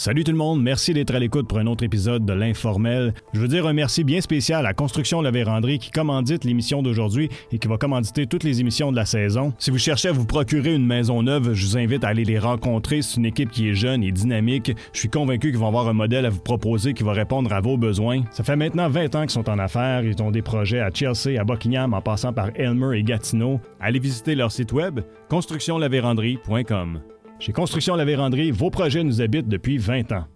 Salut tout le monde, merci d'être à l'écoute pour un autre épisode de l'Informel. Je veux dire un merci bien spécial à Construction La Vérandrie qui commandite l'émission d'aujourd'hui et qui va commanditer toutes les émissions de la saison. Si vous cherchez à vous procurer une maison neuve, je vous invite à aller les rencontrer. C'est une équipe qui est jeune et dynamique. Je suis convaincu qu'ils vont avoir un modèle à vous proposer qui va répondre à vos besoins. Ça fait maintenant 20 ans qu'ils sont en affaires. Ils ont des projets à Chelsea, à Buckingham, en passant par Elmer et Gatineau. Allez visiter leur site web constructionlavérandrie.com. Chez Construction La Vérandrie, vos projets nous habitent depuis 20 ans.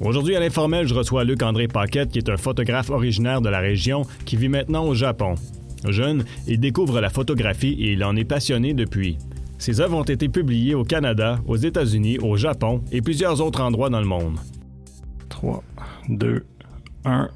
Aujourd'hui, à l'informel, je reçois Luc-André Paquette, qui est un photographe originaire de la région qui vit maintenant au Japon. Jeune, il découvre la photographie et il en est passionné depuis. Ses œuvres ont été publiées au Canada, aux États-Unis, au Japon et plusieurs autres endroits dans le monde. 3, 2, 1.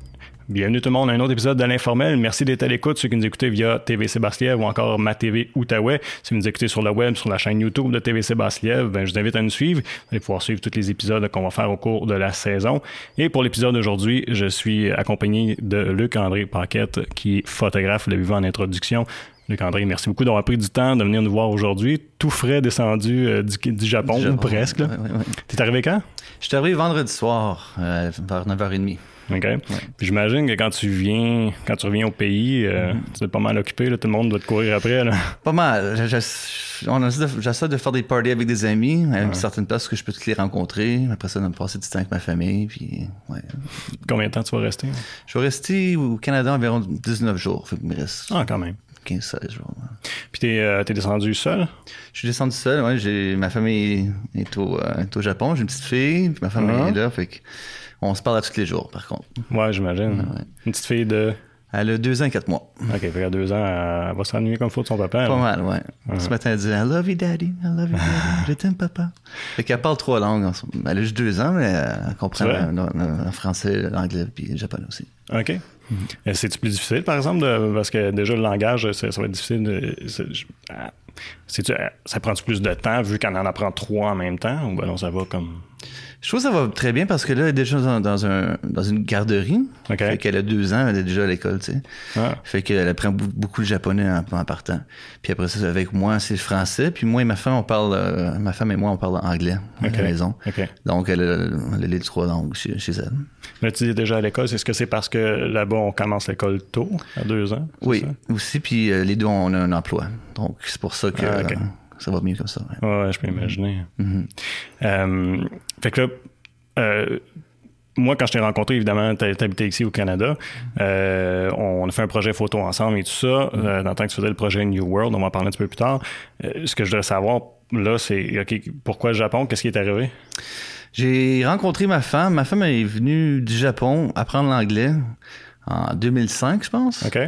Bienvenue tout le monde à un autre épisode de l'Informel. Merci d'être à l'écoute, ceux qui nous écoutez via TV Sébastien ou encore Ma TV Outaouais. Si vous nous écoutez sur le web, sur la chaîne YouTube de TV Sébastien, ben, je vous invite à nous suivre. Vous allez pouvoir suivre tous les épisodes qu'on va faire au cours de la saison. Et pour l'épisode d'aujourd'hui, je suis accompagné de Luc-André Paquette, qui est photographe, vous l'avez vu en introduction. Luc-André, merci beaucoup d'avoir pris du temps de venir nous voir aujourd'hui. Tout frais descendu euh, du, du, Japon, Du ou presque. ouais, ouais, ouais. T'es arrivé quand? Je suis arrivé vendredi soir, euh, vers 9h30. OK. Puis j'imagine que quand tu viens, quand tu reviens au pays, euh, Mm-hmm. tu être pas mal occupé, là, tout le monde doit te courir après. Là. Pas mal. De- J'essaie de faire des parties avec des amis, à une certaine place que je peux tous les rencontrer. Après ça, de me passer du temps avec ma famille. Puis, ouais. Combien de temps tu vas rester? Je vais rester au Canada environ 19 jours. Fait me reste Ah, quand même. 15-16 jours. ouais. Puis t'es, euh, t'es descendu seul? Je suis descendu seul. Ouais, j'ai, ma famille est au, euh, est au Japon. J'ai une petite fille. Puis ma famille Ah. est là. Fait on se parle à tous les jours, par contre. Ouais, j'imagine. Une petite fille de? Elle a deux ans et quatre mois. OK, fait qu'à deux ans, elle va s'ennuyer comme faut de son papa. Pas là. mal, ouais. Ce matin, elle dit I love you, daddy. I love you, daddy. Je t'aime, papa. Fait qu'elle parle trois langues. Elle a juste deux ans, mais elle comprend le français, l'anglais, puis le japonais aussi. OK. Euh, C'est-tu plus difficile, par exemple, de- parce que déjà le langage, ça, va être difficile. De, ah, euh, ça prend plus de temps vu qu'on en apprend trois en même temps ou ben non, ça va comme. Je trouve que ça va très bien parce que là, elle est déjà dans, dans un, dans une garderie. OK. Fait qu'elle a deux ans, elle est déjà à l'école, tu sais. Ah, Fait qu'elle apprend beaucoup le japonais en, en partant. Puis après ça, avec moi, c'est le français. Puis moi et ma femme, on parle, euh, ma femme et moi, on parle anglais à la maison. Donc, elle a, elle a les trois langues chez, chez elle. Là, tu es déjà à l'école. Est-ce que c'est parce que là-bas, on commence l'école tôt, à deux ans? Oui, ça? aussi. Puis euh, les deux, on a un emploi. Donc, c'est pour ça que Ah, ça va mieux comme ça. ouais. Ouais, je peux imaginer. Mhm. Euh, fait que là, euh, moi, quand je t'ai rencontré, évidemment, t'habitais ici au Canada. Euh, on a fait un projet photo ensemble et tout ça. Euh, dans le temps que tu faisais le projet New World, on va en parler un petit peu plus tard. Euh, ce que je voudrais savoir, là, c'est OK, pourquoi le Japon? Qu'est-ce qui est arrivé? J'ai rencontré ma femme. Ma femme est venue du Japon apprendre l'anglais en 2005, je pense. OK?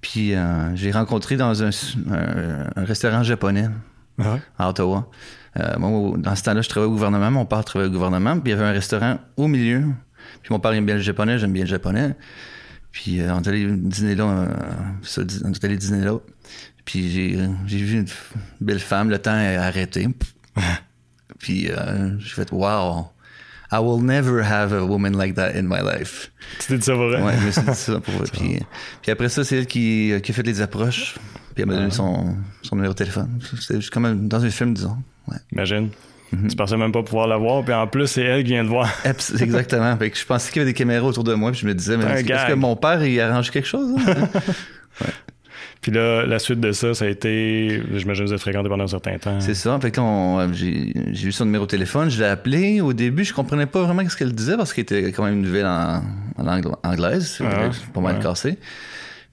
Puis j'ai rencontré dans un, un- un restaurant japonais Ouais? à Ottawa. Euh, moi, dans ce temps-là, je travaillais au gouvernement. Mon père travaillait au gouvernement. Puis il y avait un restaurant au milieu. Puis mon père aime bien le japonais, j'aime bien le japonais. Puis euh, on est allé dîner là. euh, ça, on est allé dîner là. Puis j'ai, vu une belle femme, le temps est arrêté. Puis j'ai fait Wow, I will never have a woman like that in my life. Tu t'es dit ça pour vrai? Ouais, je me suis dit ça pour puis, puis après ça, c'est elle qui, qui a fait les approches. Puis elle m'a donné son, son numéro de téléphone. C'était juste comme dans un film, disons. Ouais. Imagine. Tu pensais même pas pouvoir la voir, puis en plus, c'est elle qui vient de voir. Exactement. Fait que je pensais qu'il y avait des caméras autour de moi, puis je me disais, mais est-ce, que- mon père, il arrange quelque chose? hein? Puis là, la suite de ça, ça a été. J'imagine que vous êtes fréquenté pendant un certain temps. c'est ça. Fait que là, on- j'ai, eu son numéro de téléphone, je l'ai appelé. Au début, je comprenais pas vraiment ce qu'elle disait parce qu'elle était quand même une nouvelle en, en langue anglaise. Ah, pas mal ouais. cassé.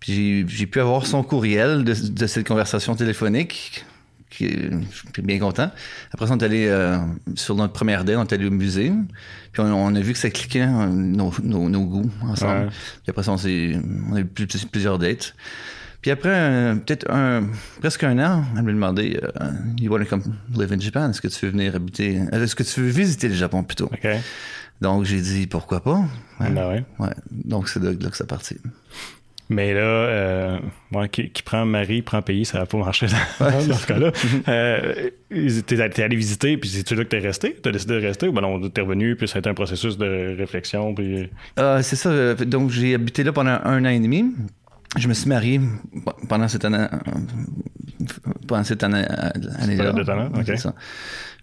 Puis j'ai, pu avoir son courriel de, de cette conversation téléphonique. Qui, je suis bien content. Après ça, on est allé euh, sur notre première date, on est allé au musée. Puis on, on a vu que ça cliquait euh, nos, nos, nos goûts ensemble. Ouais. Puis après ça, on, on a eu plus- plus- plusieurs dates. Puis après, euh, peut-être un, presque un an, elle me demandait euh, You want to come live in Japan? Est-ce que tu veux venir habiter? euh, Est-ce que tu veux visiter le Japon plutôt? Donc j'ai dit pourquoi pas? Ouais. Ben ouais. Donc c'est de là que ça partit. Mais là, euh, moi, qui, qui, prend mari, prend pays, ça va pas marcher dans, dans ce cas-là. euh, t'es allé visiter, puis c'est-tu là que t'es resté? T'as décidé de rester ou ben non, t'es revenu, puis ça a été un processus de réflexion, puis... Euh, c'est ça. Donc, j'ai habité là pendant un an et demi. Je me suis marié pendant cette année... Pendant cette année, année-là. Okay. Ça.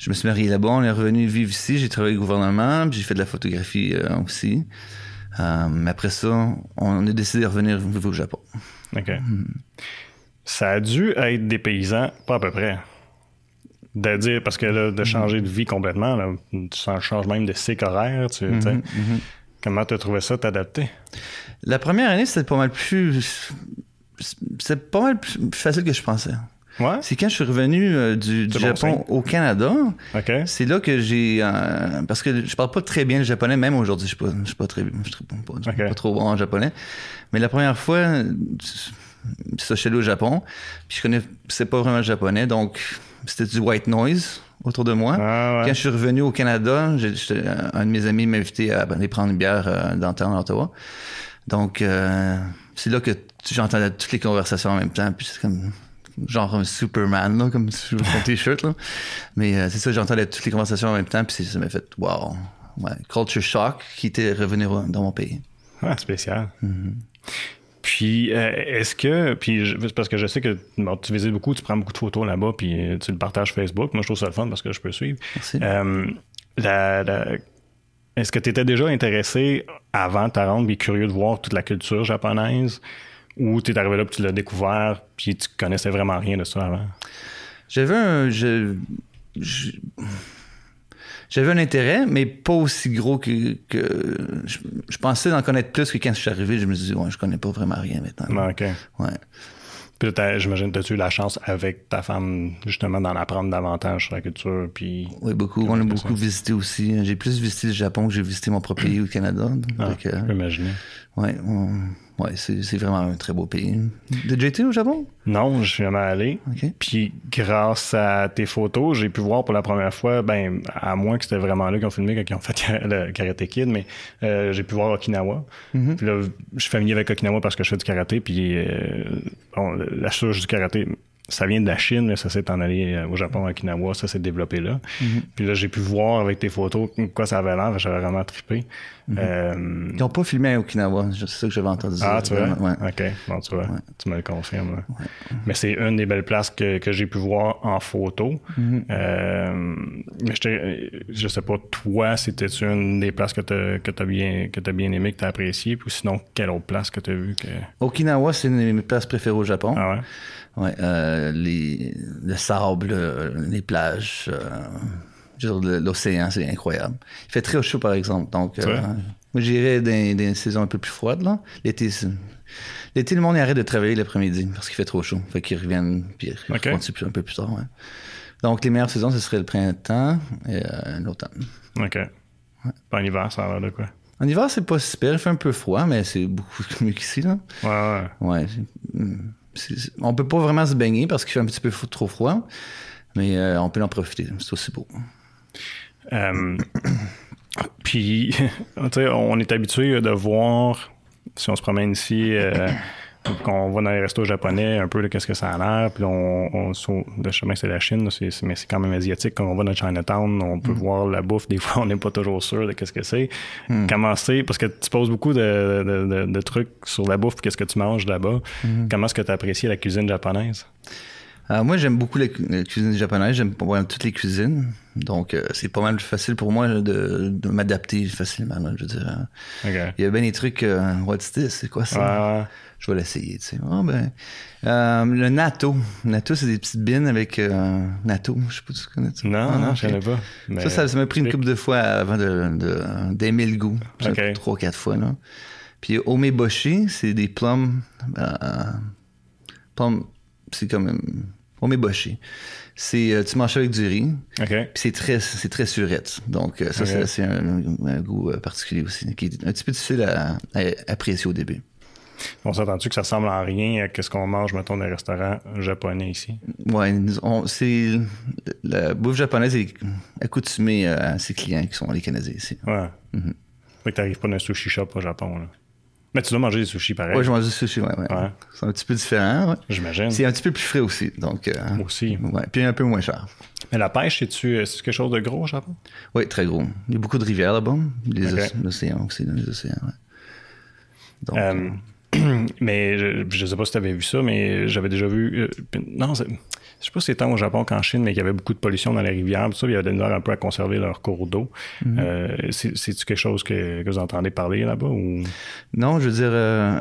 Je me suis marié là-bas, on est revenu vivre ici, j'ai travaillé au gouvernement, puis j'ai fait de la photographie euh, aussi. Euh, après ça, on a décidé de revenir vivre au Japon. OK. Mm. Ça a dû être des paysans, pas à peu près. De dire, parce que là, de changer de vie complètement, là, tu changes même de cycle horaire. Tu, mm -hmm, mm -hmm. Comment tu as trouvé ça, t'adapter? La première année, c'était pas mal plus. C'était pas mal plus facile que je pensais. Ouais. C'est quand je suis revenu euh, du, du Japon bon au Canada. Okay. C'est là que j'ai. Euh, parce que je parle pas très bien le japonais, même aujourd'hui, je suis pas, je suis pas très. Je suis pas, okay. pas, trop bon en japonais. Mais la première fois, ça, je suis allé au Japon. Puis je connaissais pas vraiment le japonais, donc c'était du white noise autour de moi. Ah, ouais. Quand je suis revenu au Canada, un de mes amis m'a invité à aller prendre une bière euh, downtown Ottawa. Donc, euh, c'est là que j'entendais toutes les conversations en même temps. Puis c'est comme genre un Superman, là, comme sur son t-shirt. Là. Mais euh, c'est ça, j'entendais toutes les conversations en même temps, puis ça m'a fait wow. Ouais, culture shock qui était revenu dans mon pays. Ah, spécial. Mm -hmm. Puis, euh, est-ce que, puis je, parce que je sais que bon, tu visites beaucoup, tu prends beaucoup de photos là-bas, puis tu le partages Facebook. Moi, je trouve ça le fun parce que je peux suivre. Merci. Euh, la, la, est-ce que tu étais déjà intéressé avant ta rentre, puis curieux de voir toute la culture japonaise? Ou tu es arrivé là, puis tu l'as découvert, puis tu connaissais vraiment rien de ça avant? J'avais un. J'avais un intérêt, mais pas aussi gros que. que je, je, pensais d'en connaître plus que quand je suis arrivé, je me suis dit, ouais, je connais pas vraiment rien maintenant. Ah, OK. Ouais. Puis j'imagine que tu as eu la chance avec ta femme, justement, d'en apprendre davantage sur la culture. Puis... Oui, beaucoup. On a beaucoup visité aussi. J'ai plus visité le Japon que j'ai visité mon propre pays, au Canada. Ah, donc, euh, imaginer. Oui, on... ouais, c'est vraiment un très beau pays. T'as déjà été au Japon? Non, je suis jamais allé. Okay. Puis grâce à tes photos, j'ai pu voir pour la première fois, ben, à moins que c'était vraiment là qu'ils ont filmé quand ils ont fait le Karate Kid, mais euh, j'ai pu voir Okinawa. Mm -hmm. Puis là, je suis familier avec Okinawa parce que je fais du karaté, puis euh, bon, la source du karaté, ça vient de la Chine, ça s'est en allé au Japon, à Okinawa, ça s'est développé là. Mm -hmm. Puis là, j'ai pu voir avec tes photos quoi ça avait l'air, j'avais vraiment trippé. Mm -hmm. euh... Ils n'ont pas filmé à Okinawa, c'est ça que j'avais entendu Ah, dire. tu vois? Ouais. OK, bon, tu vois, Ouais. tu me le confirmes. là. Ouais. Mais c'est une des belles places que, que j'ai pu voir en photo. Mhm. Euh, mais je, je sais pas, toi, c'était une des places que tu as, bien, que as bien aimé, que tu as apprécié, puis sinon, quelle autre place que tu as vu que... Okinawa, c'est une de mes places préférées au Japon. Ah ouais? Ouais, euh, les, le sable, les plages, euh, l'océan, c'est incroyable. Il fait très chaud, par exemple. Donc, euh, moi, j'irais dans, dans des saisons un peu plus froides. là. L'été, l'été, le monde arrête de travailler l'après-midi parce qu'il fait trop chaud. Fait qu'ils reviennent, puis ils okay. un peu plus tard. Ouais. Donc, les meilleures saisons, ce serait le printemps et euh, l'automne. OK. Ouais. En hiver, ça a l'air de quoi? En hiver, c'est pas super. Il fait un peu froid, mais c'est beaucoup mieux qu'ici. Là. Ouais, ouais. Ouais. On peut pas vraiment se baigner parce qu'il fait un petit peu trop froid, mais euh, on peut en profiter. C'est aussi beau. Euh, puis, on est habitué de voir, si on se promène ici, euh, qu'on va dans les restos japonais, un peu de qu'est-ce que ça a l'air, puis on, on, le chemin c'est la Chine, mais c'est quand même asiatique. Quand on va dans Chinatown, on peut mm. voir la bouffe. Des fois, on n'est pas toujours sûr de qu'est-ce que c'est. Mm. Comment c'est, parce que tu poses beaucoup de, de, de, de trucs sur la bouffe, qu'est-ce que tu manges là-bas. Mm. Comment est-ce que tu as apprécié la cuisine japonaise? Euh, moi, j'aime beaucoup la, la, cuisine japonaise. J'aime pas mal toutes les cuisines. Donc, euh, c'est pas mal facile pour moi de, de m'adapter facilement. Là, je veux dire. Okay. Il y a bien des trucs. Euh, what's this? C'est quoi ça? Ouais, ouais. Je vais l'essayer. Tu sais. Oh, ben, le natto. Natto, c'est des petites bines avec natto. Je sais pas si tu connais ça. Non, ah, non, je connais pas. Mais ça, ça m'a pris une couple de fois avant de, de, d'aimer le goût. Okay. Trois, quatre fois. Là. Puis, omeboshi, c'est des plums. plums c'est comme omeboshi. C'est euh, tu manges avec du riz. Okay. Puis c'est très c'est très surette. Donc euh, ça okay. c'est un, un, goût euh, particulier aussi qui est un petit peu difficile à, à apprécier au début. On s'entend-tu que ça ressemble en rien à ce qu'on mange, mettons, dans les restaurants japonais ici? Ouais, c'est. La bouffe japonaise est accoutumée à ses clients qui sont les Canadiens ici. Ouais. Mm -hmm. Fait que t'arrives pas dans un sushi shop au Japon, là. Mais tu dois manger des sushis pareil. Oui, je mange du sushi, ouais, ouais. Ouais. C'est un petit peu différent, ouais. J'imagine. C'est un petit peu plus frais aussi, donc... euh, Aussi. ouais. Puis un peu moins cher. Mais la pêche, c'est-tu euh, c'est quelque chose de gros au Japon? Oui, très gros. Il y a beaucoup de rivières là-bas. Les océans aussi, dans les océans, ouais. Donc, Euh, mais je, je sais pas si tu avais vu ça, mais j'avais déjà vu. non, c'est- je sais pas si c'était tant au Japon qu'en Chine, mais qu'il y avait beaucoup de pollution dans les rivières. Tout ça, il y avait de l'air un peu à conserver leur cours d'eau. Mhm. Euh, c'est- C'est-tu quelque chose que, que vous entendez parler là-bas? Ou... Non, je veux dire, euh,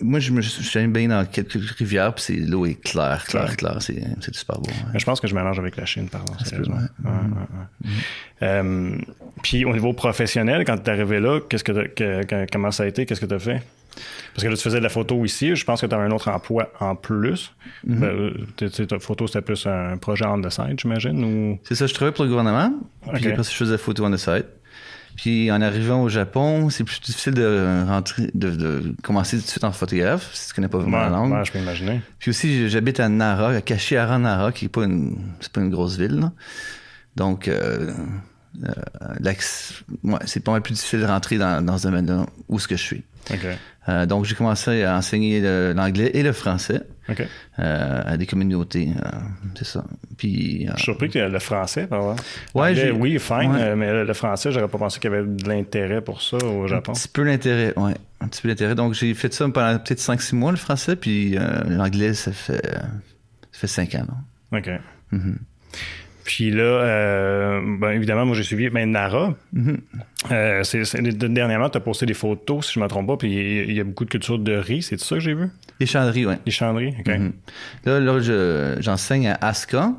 moi, je me je suis allé baigner dans quelques rivières, puis l'eau est claire, claire, claire. C'est c'est super beau. Je pense que je mélange avec la Chine, pardon. sérieusement. ouais. Ouais, ouais, ouais. Euh, puis au niveau professionnel, quand tu es arrivé là, qu'est-ce que, t'as- que- que- comment ça a été? Qu'est-ce que tu as fait? Parce que là, tu faisais de la photo ici. Je pense que tu avais un autre emploi en plus. Ben, tu sais, ta photo, c'était plus un projet on the side, j'imagine? Ou... C'est ça, je travaillais pour le gouvernement, puis après je faisais photo on the side. Puis en arrivant au Japon, c'est plus difficile de rentrer, de, de commencer tout de suite en photographe, si tu connais pas vraiment Ouais, la langue. ouais, je peux imaginer. Puis aussi, j'habite à Nara, à Kashihara Nara, qui est pas une, c'est pas une grosse ville. là. Donc, euh, euh, ouais, c'est pas mal plus difficile de rentrer dans, dans ce domaine-là où ce que je suis. Euh, donc, j'ai commencé à enseigner l'anglais et le français euh, à des communautés. euh, c'est ça. Puis, Je suis surpris que le français, par exemple. Ouais, oui, fine, ouais. mais le, français, j'aurais pas pensé qu'il y avait de l'intérêt pour ça au Japon. Un petit peu l'intérêt, ouais. Un petit peu l'intérêt. Donc, j'ai fait ça pendant peut-être 5-6 mois, le français, puis l'anglais, ça fait, ça fait 5 ans. là. OK. Mhm. Puis là, euh, ben, évidemment, moi j'ai suivi ben, Nara. Mhm. Euh, dernièrement, tu as posté des photos, si je ne me trompe pas, puis il y a beaucoup de culture de riz, c'est ça que j'ai vu? Les chanderies, ouais. Les chanderies? OK. Mhm. Là, là je- j'enseigne à Asuka.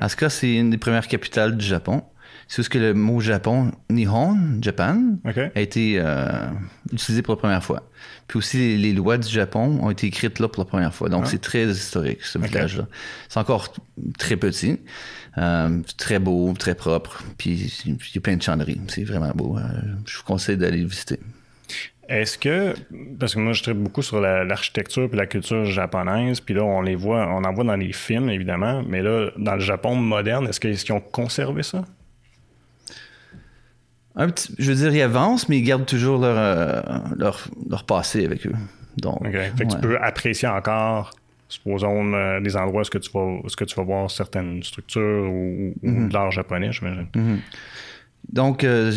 Asuka, c'est une des premières capitales du Japon. C'est où ce que le mot Japon, Nihon, Japan, a été euh, utilisé pour la première fois. Puis aussi, les, les lois du Japon ont été écrites là pour la première fois. Donc, Ah. c'est très historique, ce village-là. C'est encore très petit, euh, très beau, très propre. Puis, il y a plein de chanderies. C'est vraiment beau. Euh, je vous conseille d'aller le visiter. Est-ce que, parce que moi je traite beaucoup sur la- l'architecture et la culture japonaise, puis là on les voit, on en voit dans les films évidemment, mais là dans le Japon moderne, est-ce qu'ils ont conservé ça? Un petit, je veux dire, ils avancent, mais ils gardent toujours leur, euh, leur, leur passé avec eux. Donc. Fait que tu peux apprécier encore, supposons, euh, des endroits où est-ce que tu vas, est-ce que tu vas voir certaines structures ou, ou Mhm. de l'art japonais, j'imagine? Donc, euh,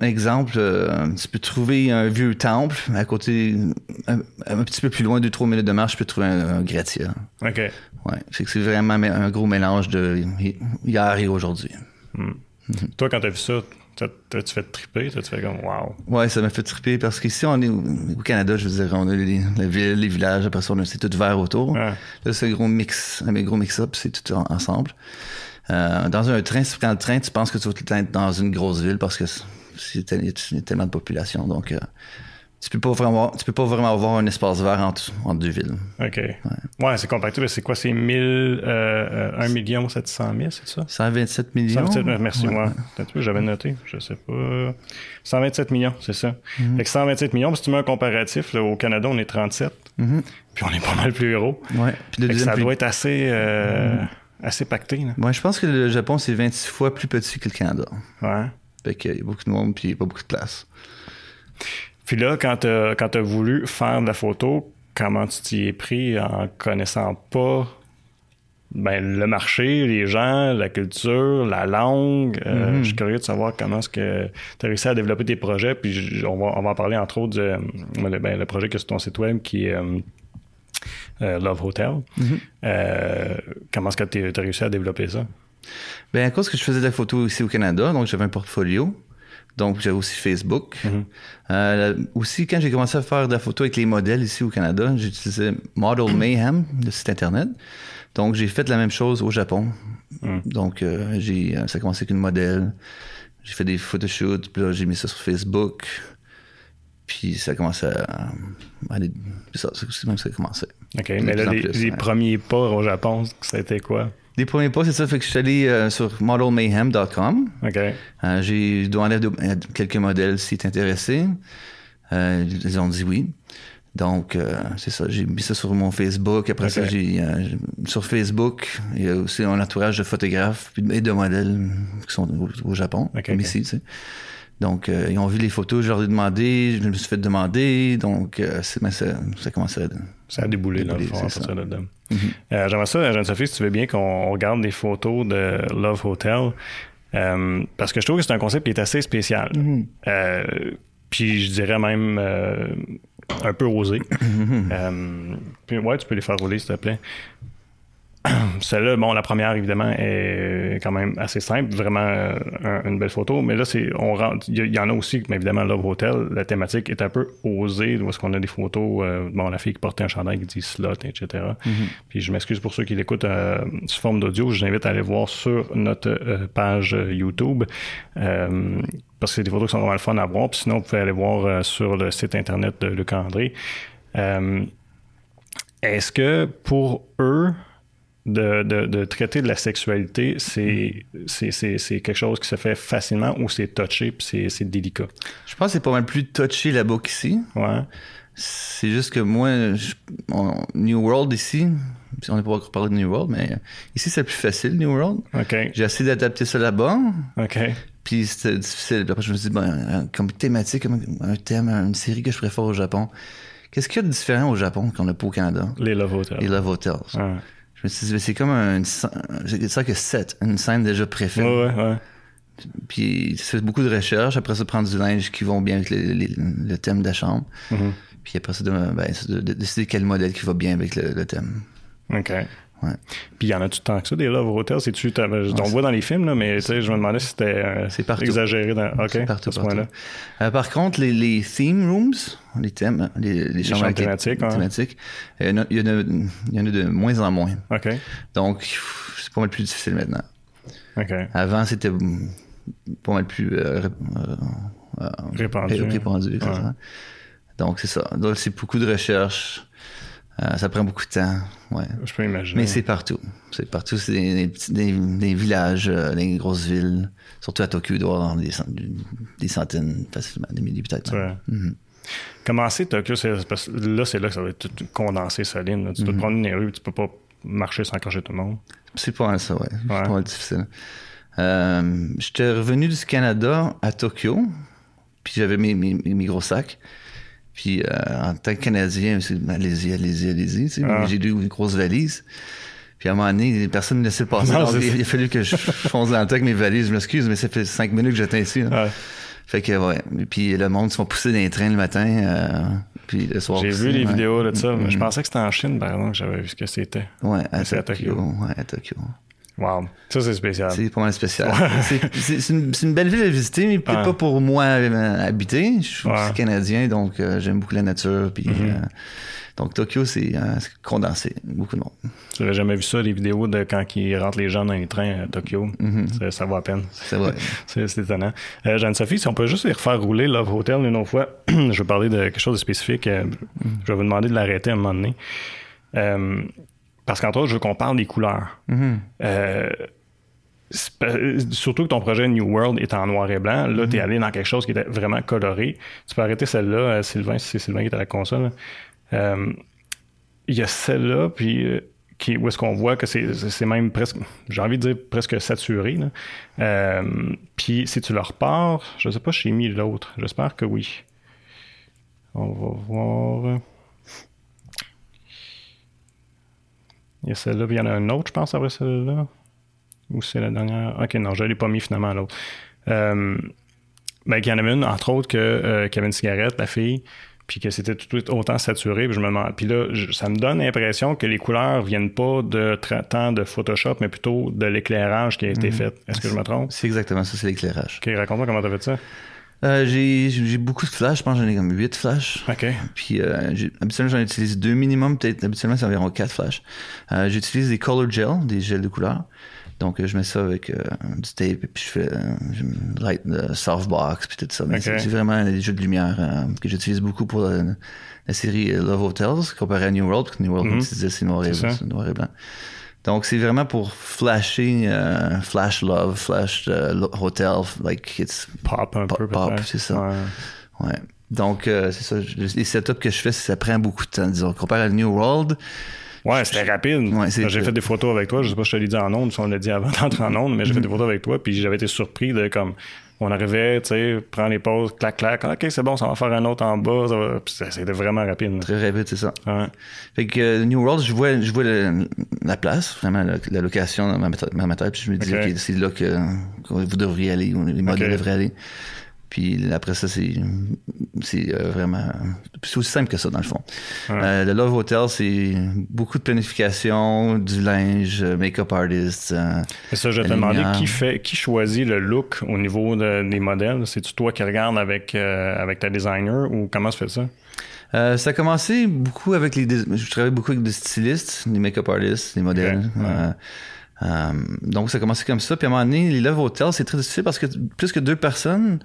exemple, euh, tu peux trouver un vieux temple à côté, un, un petit peu plus loin, deux trois minutes de marche, tu peux trouver un, un gratte-ciel. OK. Ouais, fait que c'est vraiment un gros mélange de hi- hier et aujourd'hui. Toi, quand t'as vu ça, t'as-tu fait triper? T'as-tu fait comme wow? Ouais, ça m'a fait triper parce qu'ici, on est au, au Canada, je veux dire, on a les, la ville, les villages, après ça, c'est tout vert autour. Là, c'est un gros mix, un gros mix-up, c'est tout en- ensemble. Euh, dans un train, si tu prends le train, tu penses que tu vas tout le temps être dans une grosse ville parce que il y a tellement de population. Donc, euh, tu peux pas vraiment, tu peux pas vraiment avoir un espace vert entre, entre deux villes. OK. Ouais, c'est compacté. mais C'est quoi? C'est 1000, euh, euh, 1 million 700 000, c'est ça? 127 millions. 127, merci, Ouais. moi. Que j'avais noté, je sais pas. 127 millions, c'est ça. Mhm. Fait que 127 millions, si tu mets un comparatif, là, au Canada, on est 37. Puis on est pas mal plus gros. Ouais. Puis le Fait que deuxième ça plus- doit être assez, euh, assez pacté. Là. Ouais, je pense que le Japon, c'est 26 fois plus petit que le Canada. Ouais. Fait qu'il y a beaucoup de monde puis il y a pas beaucoup de place. Puis là, quand tu as voulu faire de la photo, comment tu t'y es pris en connaissant pas ben, le marché, les gens, la culture, la langue? Euh, Mhm. Je suis curieux de savoir comment est-ce que tu as réussi à développer tes projets. Puis je- on, va, on va en parler entre autres de ben, le projet que sur ton site web qui est euh, euh, Love Hotel. Mhm. Euh, comment est-ce que tu as réussi à développer ça? Ben, à cause que je faisais de la photo ici au Canada, donc j'avais un portfolio. Donc, j'avais aussi Facebook. Euh, aussi, quand j'ai commencé à faire de la photo avec les modèles ici au Canada, j'utilisais Model Mayhem, le site Internet. Donc, j'ai fait la même chose au Japon. Donc, euh, j'ai, euh, ça a commencé avec une modèle. J'ai fait des photoshoots, puis là, j'ai mis ça sur Facebook. Puis, ça a commencé à... aller- c'est ça, c'est même ça a commencé. OK, mais là, les, les premiers pas au Japon, ça a été quoi? Les premiers pas, c'est ça. Fait que je suis allé euh, sur modelmayhem.com. OK. Euh, j'ai demandé quelques modèles s'ils étaient intéressés. Euh, ils ont dit oui. Donc, euh, c'est ça. J'ai mis ça sur mon Facebook. Après ça, j'ai sur Facebook, il y a aussi un entourage de photographes et de modèles qui sont au, au Japon, comme ici, tu sais. Donc, ils ont vu les photos, je leur ai demandé, je me suis fait demander, donc ça, ça commençait à... Ça a déboulé, dans le fond, à c'est partir ça. de là. Euh, J'aimerais ça, Jeanne-Sophie, si tu veux bien qu'on on regarde des photos de Love Hotel, euh, parce que je trouve que c'est un concept qui est assez spécial. Mhm. Euh, puis je dirais même un peu osé. Puis ouais, tu peux les faire rouler, s'il te plaît. Celle-là, bon, la première, évidemment, est quand même assez simple, vraiment euh, un- une belle photo. Mais là, c'est, on rentre, il y, en a aussi, mais évidemment, Love Hotel, la thématique est un peu osée, où est-ce qu'on a des photos, euh, bon, la fille qui portait un chandail qui dit slot, etc. Puis je m'excuse pour ceux qui l'écoutent euh, sous forme d'audio, je vous invite à aller voir sur notre euh, page YouTube. parce que c'est des photos qui sont vraiment le fun à voir. Puis sinon, vous pouvez aller voir euh, sur le site internet de Luc André. Euh, est-ce que pour eux, de, de- de traiter de la sexualité, c'est, c'est, quelque chose qui se fait facilement ou c'est touché puis c'est, délicat? Je pense que c'est pas mal plus touché là-bas qu'ici. Ouais. C'est juste que moi, je- on- New World ici, on n'est pas encore parlé de New World, mais ici c'est plus facile, New World. J'ai essayé d'adapter ça là-bas, OK. puis c'était difficile. Après, je me suis dit, ben, un- comme thématique, comme un thème, une série que je préfère au Japon. Qu'est-ce qu'il y a de différent au Japon qu'on n'a pas au Canada? Les Love Hotels. Les Love Hotels. C'est comme un, c'est ça que c'est, une scène déjà préfaite. Ouais, ouais, ouais. Puis c'est beaucoup de recherche. Après ça, prendre du linge qui vont bien avec le, le- le thème de la chambre. Mhm. Puis après ça, de, ben, de décider quel modèle qui va bien avec le, le thème. OK. Ouais. Puis il y en a-tu tant que ça, des Love Hotels? C'est-tu, on c'est- voit dans les films, là, mais tu sais, je me demandais si c'était euh, exagéré. Dans... Partout, à ce partout. Euh, par contre, les, les theme rooms, les thèmes, les, les chambres thématiques, ouais. thématiques, euh, il y en a- il y, en a, il y en a de moins en moins. Donc, c'est pas mal plus difficile maintenant. Avant, c'était pas mal plus ré- Répandu. Ouais. Donc, c'est ça. Donc, c'est beaucoup de recherche. Euh, ça prend beaucoup de temps. Ouais. Je peux imaginer. Mais c'est partout. C'est partout. C'est des, villages, euh, des grosses villes. Surtout à Tokyo, il doit y avoir des, cent- des centaines, facilement, des milliers peut-être. Vrai. Comment c'est Tokyo? C'est, parce que là, c'est là que ça va être tout condensé, solide. là. Tu Mhm. dois te prendre les rues, tu peux pas marcher sans accrocher tout le monde. C'est pas mal ça, ouais. C'est Ouais. pas mal difficile. Euh, J'étais revenu du Canada à Tokyo, puis j'avais mes, mes, mes gros sacs. Puis euh, en tant que Canadien, allez-y, allez-y, allez-y. tu sais. Ah. J'ai eu une grosse valise. Puis à un moment donné, personne ne me laissait passer. Non, Donc, il, a fallu que je fonce dans le temps avec mes valises. Je m'excuse, mais ça fait cinq minutes que j'étais ici. Fait que, ouais. Puis le monde se font pousser dans les trains le matin, euh, puis le soir J'ai vu les ouais. vidéos de ça. mais Je pensais que c'était en Chine, par exemple, que j'avais vu ce que c'était. Ouais, à c'est à Tokyo. Tokyo. Ouais, à Tokyo. Wow. Ça, c'est spécial. C'est pas mal spécial. C'est- une, belle ville à visiter, mais peut-être Ouais. pas pour moi euh, habiter. Je suis Ouais. aussi canadien, donc euh, j'aime beaucoup la nature. Puis, Mhm. euh, donc Tokyo, c'est euh, condensé. Beaucoup de monde. J'avais jamais vu ça, les vidéos de quand ils rentrent les gens dans les trains à Tokyo. Mhm. ça, ça vaut à peine. C'est vrai. C'est étonnant. Jeanne-Sophie, si on peut juste les refaire rouler Love Hotel une autre fois, je vais parler de quelque chose de spécifique. euh, Je vais vous demander de l'arrêter à un moment donné. Parce qu'entre autres, je veux qu'on parle des couleurs. Mhm. Euh, surtout que ton projet New World est en noir et blanc. Là, tu es allé dans quelque chose qui était vraiment coloré. Tu peux arrêter celle-là, euh, Sylvain, si c'est Sylvain qui est à la console. Euh, Il y a celle-là, puis euh, qui, où est-ce qu'on voit que c'est c'est même presque, j'ai envie de dire presque saturé. là. Euh, puis si tu le repars, je sais pas, si j'ai mis l'autre. J'espère que oui. On va voir. Il y a celle-là, puis il y en a un autre, je pense, après celle-là. Ou c'est la dernière? Ok, non, je ne l'ai pas mis finalement à l'autre. Euh, ben, qu'il y en avait une, entre autres, que, euh, qui avait une cigarette, la fille, puis que c'était tout de suite autant saturé. Puis je me demande. Puis là, je- ça me donne l'impression que les couleurs viennent pas de tant de Photoshop, mais plutôt de l'éclairage qui a été fait. Est-ce que je me trompe? C'est exactement ça, c'est l'éclairage. Ok, raconte-moi comment tu as fait ça. Euh, j'ai j'ai beaucoup de flashs, je pense que j'en ai comme 8 flashs. Ok. Puis euh, j'ai- habituellement, j'en utilise deux minimum, peut-être habituellement, c'est environ quatre flashs. Euh, J'utilise des color gel, des gels de couleur. Donc, euh, je mets ça avec du tape, et puis je fais je light the softbox, puis tout ça. Mais c'est c'est vraiment des jeux de lumière que j'utilise beaucoup pour la, la série Love Hotels, comparé à New World, parce que New World, Mhm. disais, c'est noir, et- c'est noir et blanc. Donc, c'est vraiment pour flasher, euh, flash love, flash lo- hotel, like it's Pop un Pop- peu, pop, c'est ça. Ouais. Ouais. Donc, euh, c'est ça. Les setups que je fais, ça prend beaucoup de temps. Disons, comparé à New World, Ouais, c'était rapide. Ouais, j'ai fait des photos avec toi. Je sais pas si je te l'ai dit en ondes, si on l'a dit avant d'entrer en ondes, mais j'ai fait Mhm. des photos avec toi, puis j'avais été surpris de comme. On arrivait, tu sais, prend les pauses, clac, clac. OK, c'est bon, ça va faire un autre en bas. Ça va... Puis c'était vraiment rapide. là. Très rapide, c'est ça. Ouais. Fait que euh, New World, je vois, je vois le- la place, vraiment la, la location dans ma, ma tête, puis je me dis, Ok. OK, c'est là que, que vous devriez aller, les modèles devraient aller. Puis après ça, c'est c'est euh, vraiment... C'est aussi simple que ça, dans le fond. Ouais. Euh, le Love Hotel, c'est beaucoup de planification, du linge, euh, make-up artist. euh, Et ça, je vais te demander qui fait, qui choisit le look au niveau de- des modèles? C'est-tu toi qui regardes avec, euh, avec ta designer ou comment se fait ça? Euh, ça a commencé beaucoup avec les. Je travaille beaucoup avec des stylistes, des make-up artists, des modèles. Euh, euh, donc ça a commencé comme ça. Puis à un moment donné, les Love Hotels, c'est très difficile parce que plus que deux personnes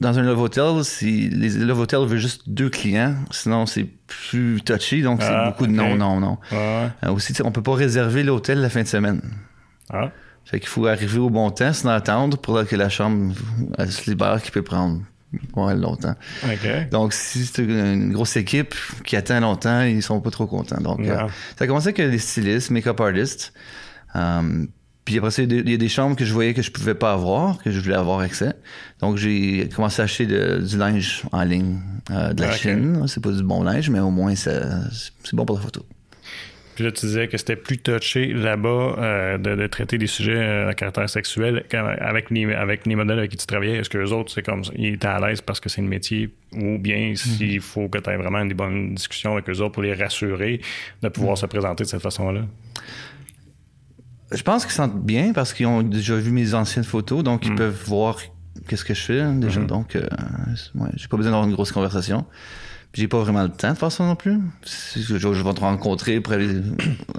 dans un Love Hotel, si les Love Hotels veulent juste deux clients, sinon c'est plus touchy. Donc c'est Ah, beaucoup de non, non, non. Euh, aussi, on peut pas réserver l'hôtel la fin de semaine. Ah, Fait qu'il faut arriver au bon temps, sinon attendre pour que la chambre elle se libère, qui peut prendre ouais, longtemps. Donc, si c'est une grosse équipe qui attend longtemps, ils sont pas trop contents. Donc, euh, ça a commencé avec les stylistes, make-up artists. Euh, puis après ça, il y a des- chambres que je voyais que je pouvais pas avoir, que je voulais avoir accès. Donc, j'ai commencé à acheter de- du linge en ligne euh, de la Ok. Chine. C'est pas du bon linge, mais au moins, c'est bon pour la photo. Puis là, tu disais que c'était plus touché là-bas euh, de, de traiter des sujets euh, à caractère sexuel les, avec les modèles avec qui tu travaillais. Est-ce que les autres, c'est comme ça, ils étaient à l'aise parce que c'est le métier ou bien s'il faut que tu aies vraiment des bonnes discussions avec eux autres pour les rassurer de pouvoir se présenter de cette façon-là? Je pense qu'ils sentent bien parce qu'ils ont déjà vu mes anciennes photos, donc ils Mm. peuvent voir qu'est-ce que je fais hein, déjà. Mhm. Donc, euh, ouais, j'ai pas besoin d'avoir une grosse conversation. J'ai pas vraiment le temps de faire ça non plus. Je, je vais te rencontrer pour aller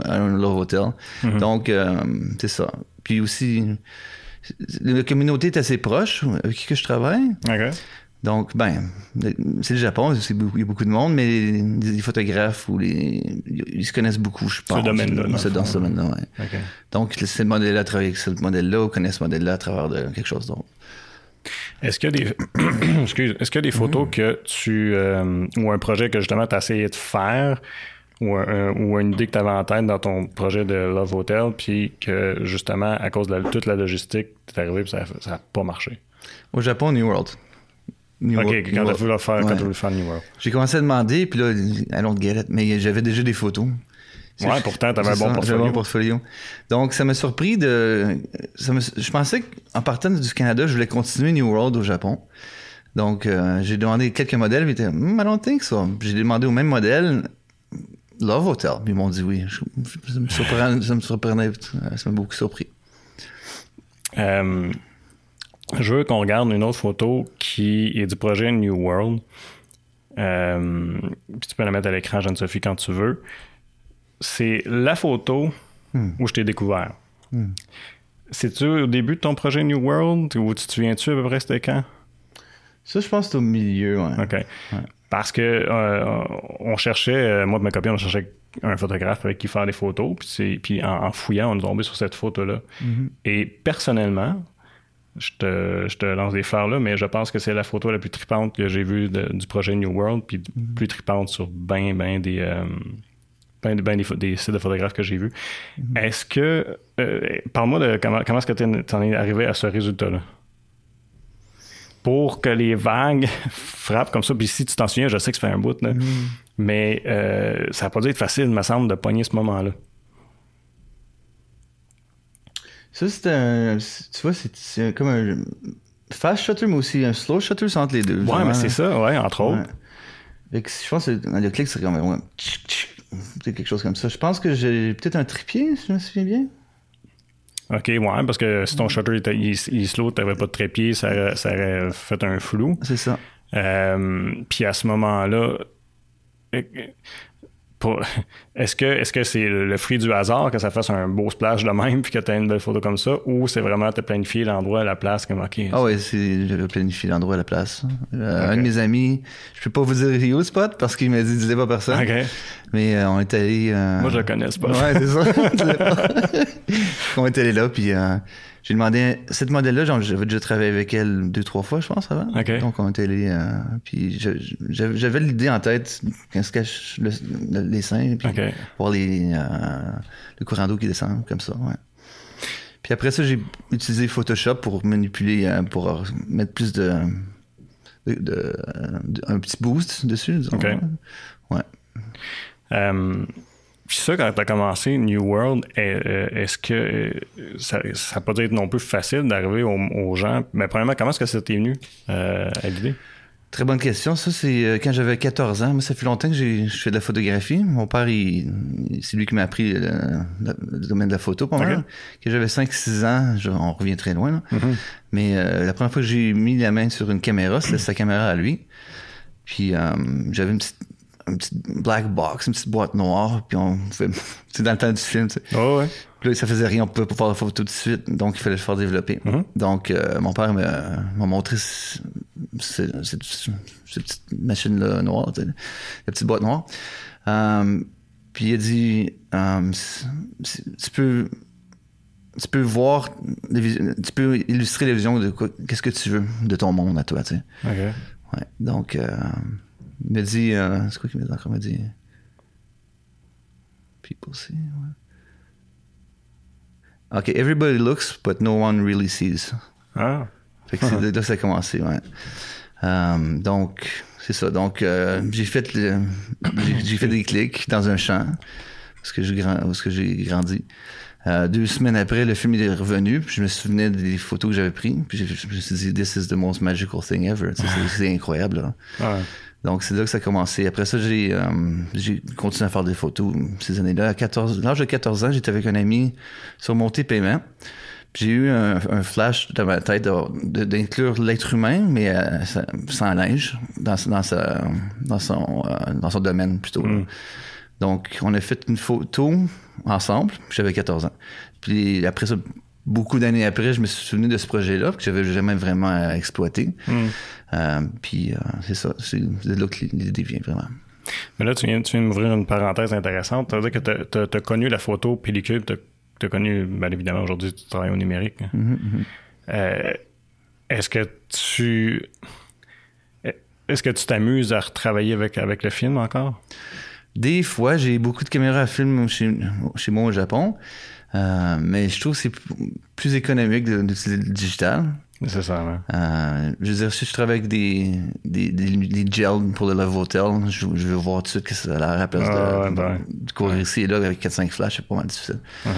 à hotel. Mhm. Donc, euh, c'est ça. Puis aussi, la communauté est assez proche avec qui que je travaille. Donc, ben, c'est le Japon, c'est il y a beaucoup de monde, mais les, les photographes ou les, ils se connaissent beaucoup, je pense. domaine-là, dans le C'est ce domaine-là, ouais. Donc, ce modèle-là travaille avec ce modèle-là ou connaît ce modèle-là à travers de quelque chose d'autre. Est-ce qu'il y a des, Excuse, est-ce qu'il y a des photos que tu. euh, ou un projet que justement tu as essayé de faire ou, un- ou une idée que tu avais en tête dans ton projet de Love Hotel, puis que justement, à cause de la- toute la logistique, tu es arrivé et ça n'a pas marché? Au Japon, New World. New OK, World- quand tu as voulu faire, quand Ouais. voulu faire New World. J'ai commencé à demander, puis là, I don't get it, mais j'avais déjà des photos. C'est- Ouais, pourtant, t'avais un bon ça, portfolio. Un bon portfolio. Donc, ça m'a surpris de. Ça me- je pensais qu'en partant du Canada, je voulais continuer New World au Japon. Donc, euh, j'ai demandé quelques modèles, mais ils étaient, Hmm, I don't think so. J'ai demandé au même modèle, Love Hotel. Ils m'ont dit oui. Je- je- ça me surprenait, ça me surprenait, ça m'a beaucoup surpris. Euh, je veux qu'on regarde une autre photo qui est du projet New World. Euh, puis tu peux la mettre à l'écran, Jeanne-Sophie, quand tu veux. C'est la photo Hmm. où je t'ai découvert. C'est-tu au début de ton projet New World ou tu te souviens-tu à peu près c'était quand? Ça, je pense que c'est au milieu, ouais. OK. Parce que euh, on cherchait, euh, moi et ma copine, on cherchait un photographe avec qui faire des photos. Puis, en, en fouillant, on est tombé sur cette photo-là. Mhm. Et personnellement, je te, je te lance des fleurs là, mais je pense que c'est la photo la plus tripante que j'ai vue de- du projet New World, puis Mhm. plus tripante sur ben, ben des, euh, ben, ben des, sites de photographes que j'ai vus. Mhm. Est-ce que, euh, parle-moi de comment, comment est-ce que tu en es arrivé à ce résultat-là? Pour que les vagues frappent comme ça, puis si tu t'en souviens, je sais que ça fait un bout, là, Mhm. mais euh, ça n'a pas dû être facile, me semble, de pogner ce moment-là. Ça, c'est un. Tu vois, c'est- comme un fast shutter, mais aussi un slow shutter, c'est entre les deux. Ouais, mais c'est ça, ouais, entre autres. Ouais. Fait que je pense que le clic, c'est comme ouais, tchic, tchic, c'est quelque chose comme ça. Je pense que j'ai peut-être un trépied, si je me souviens bien. OK, ouais, parce que si ton shutter était, il, il slow, t'avais pas de trépied, ça, aurait- ça aurait fait un flou. C'est ça. Euh, puis à ce moment-là, euh, est-ce que est-ce que c'est le fruit du hasard que ça fasse un beau splash de même puis que tu as une belle photo comme ça ou c'est vraiment te planifier l'endroit, la place comme OK. Ah ouais, c'est, j'avais planifié l'endroit à la place. Euh. Un de mes amis, je peux pas vous dire le spot parce qu'il m'a dit disais pas à personne. Mais euh, on est allé. euh, Moi je le connais pas. Ouais, c'est ça. On est allé là, puis j'ai demandé. Cette modèle-là, j'avais déjà travaillé avec elle deux, trois fois, je pense, avant. Donc on est allé. euh, puis j'avais l'idée en tête qu'on se cache le- le- les seins, puis voir les, euh, le courant d'eau qui descend, comme ça, ouais. Puis après ça, j'ai utilisé Photoshop pour manipuler, euh, pour mettre plus de, de, de- de- un petit boost dessus. disons. OK. Ouais. Euh, puis ça, quand tu as commencé New World, euh, est-ce que euh, ça n'a pas dû être non plus facile d'arriver aux, aux gens? Mais premièrement, comment est-ce que ça t'est venu euh, à l'idée? Très bonne question. Ça, c'est euh, quand j'avais 14 ans. Moi, ça fait longtemps que je fais de la photographie. Mon père, il, c'est lui qui m'a appris le, le- le domaine de la photo mal. Ok. Que j'avais 5-6 ans, je- on revient très loin. là. Mais euh, la première fois que j'ai mis la main sur une caméra, c'était sa caméra à lui. Puis euh, j'avais une petite, une petite black box, une petite boîte noire. Puis on fait, c'est dans le temps du film. tu sais. Oh, ouais. Puis là, ça faisait rien, on pouvait pas faire la photo tout de suite, donc il fallait le faire développer. Mhm. Donc, euh, mon père m'a montré ce- ce- cette, petite machine-là noire, tu sais, la petite boîte noire. Euh, puis il a dit, euh, tu peux, tu peux voir, les tu peux illustrer la vision de quoi- qu'est-ce que tu veux de ton monde à toi, tu sais. OK. Ouais. Donc, il m'a dit, euh, c'est quoi qu'il m'a dit encore? Il m'a dit, people see, ouais. OK, everybody looks, but no one really sees. Ah, Fait que c'est de là ça a commencé, ouais. Euh, donc, c'est ça. Donc, euh, j'ai fait le- j'ai, j'ai fait des clics dans un champ parce que j'ai parce que j'ai grandi. Euh, deux semaines après, le film est revenu, puis je me souvenais des photos que j'avais prises, puis je, je me suis dit, this is the most magical thing ever. C'est, c'est incroyable. Là. ouais. Donc, c'est là que ça a commencé. Après ça, j'ai, euh, continué à faire des photos ces années-là. À 14, l'âge de 14 ans, j'étais avec un ami sur mon paiement. J'ai eu un, un flash dans ma tête d'inclure l'être humain, mais euh, sa- sans linge, dans, dans, sa, dans, son, euh, dans son domaine plutôt. là. Donc, on a fait une photo ensemble. puis J'avais 14 ans. Puis après ça, beaucoup d'années après, je me suis souvenu de ce projet-là que j'avais jamais vraiment euh, exploité. Euh, puis euh, c'est ça, c'est de là que l'idée vient vraiment. Mais là, tu viens, tu viens de m'ouvrir une parenthèse intéressante. Ça veut dire que tu as, connu la photo pellicule, tu as, connu, bien évidemment, aujourd'hui, tu travailles au numérique. hein. Euh, Est-ce que tu. Est-ce que tu t'amuses à retravailler avec, avec le film encore? Des fois, j'ai beaucoup de caméras à film chez, chez moi au Japon, euh, mais je trouve que c'est plus économique d'utiliser le digital. Nécessairement. Euh, je veux dire, si je travaille avec des, des, des, des gels pour le Love Hotel, je, je veux voir tout de suite que ça a l'air à la place Ah, de, ouais, ben. de courir ici et là avec 4-5 flashs, c'est pas mal difficile. Uh-huh.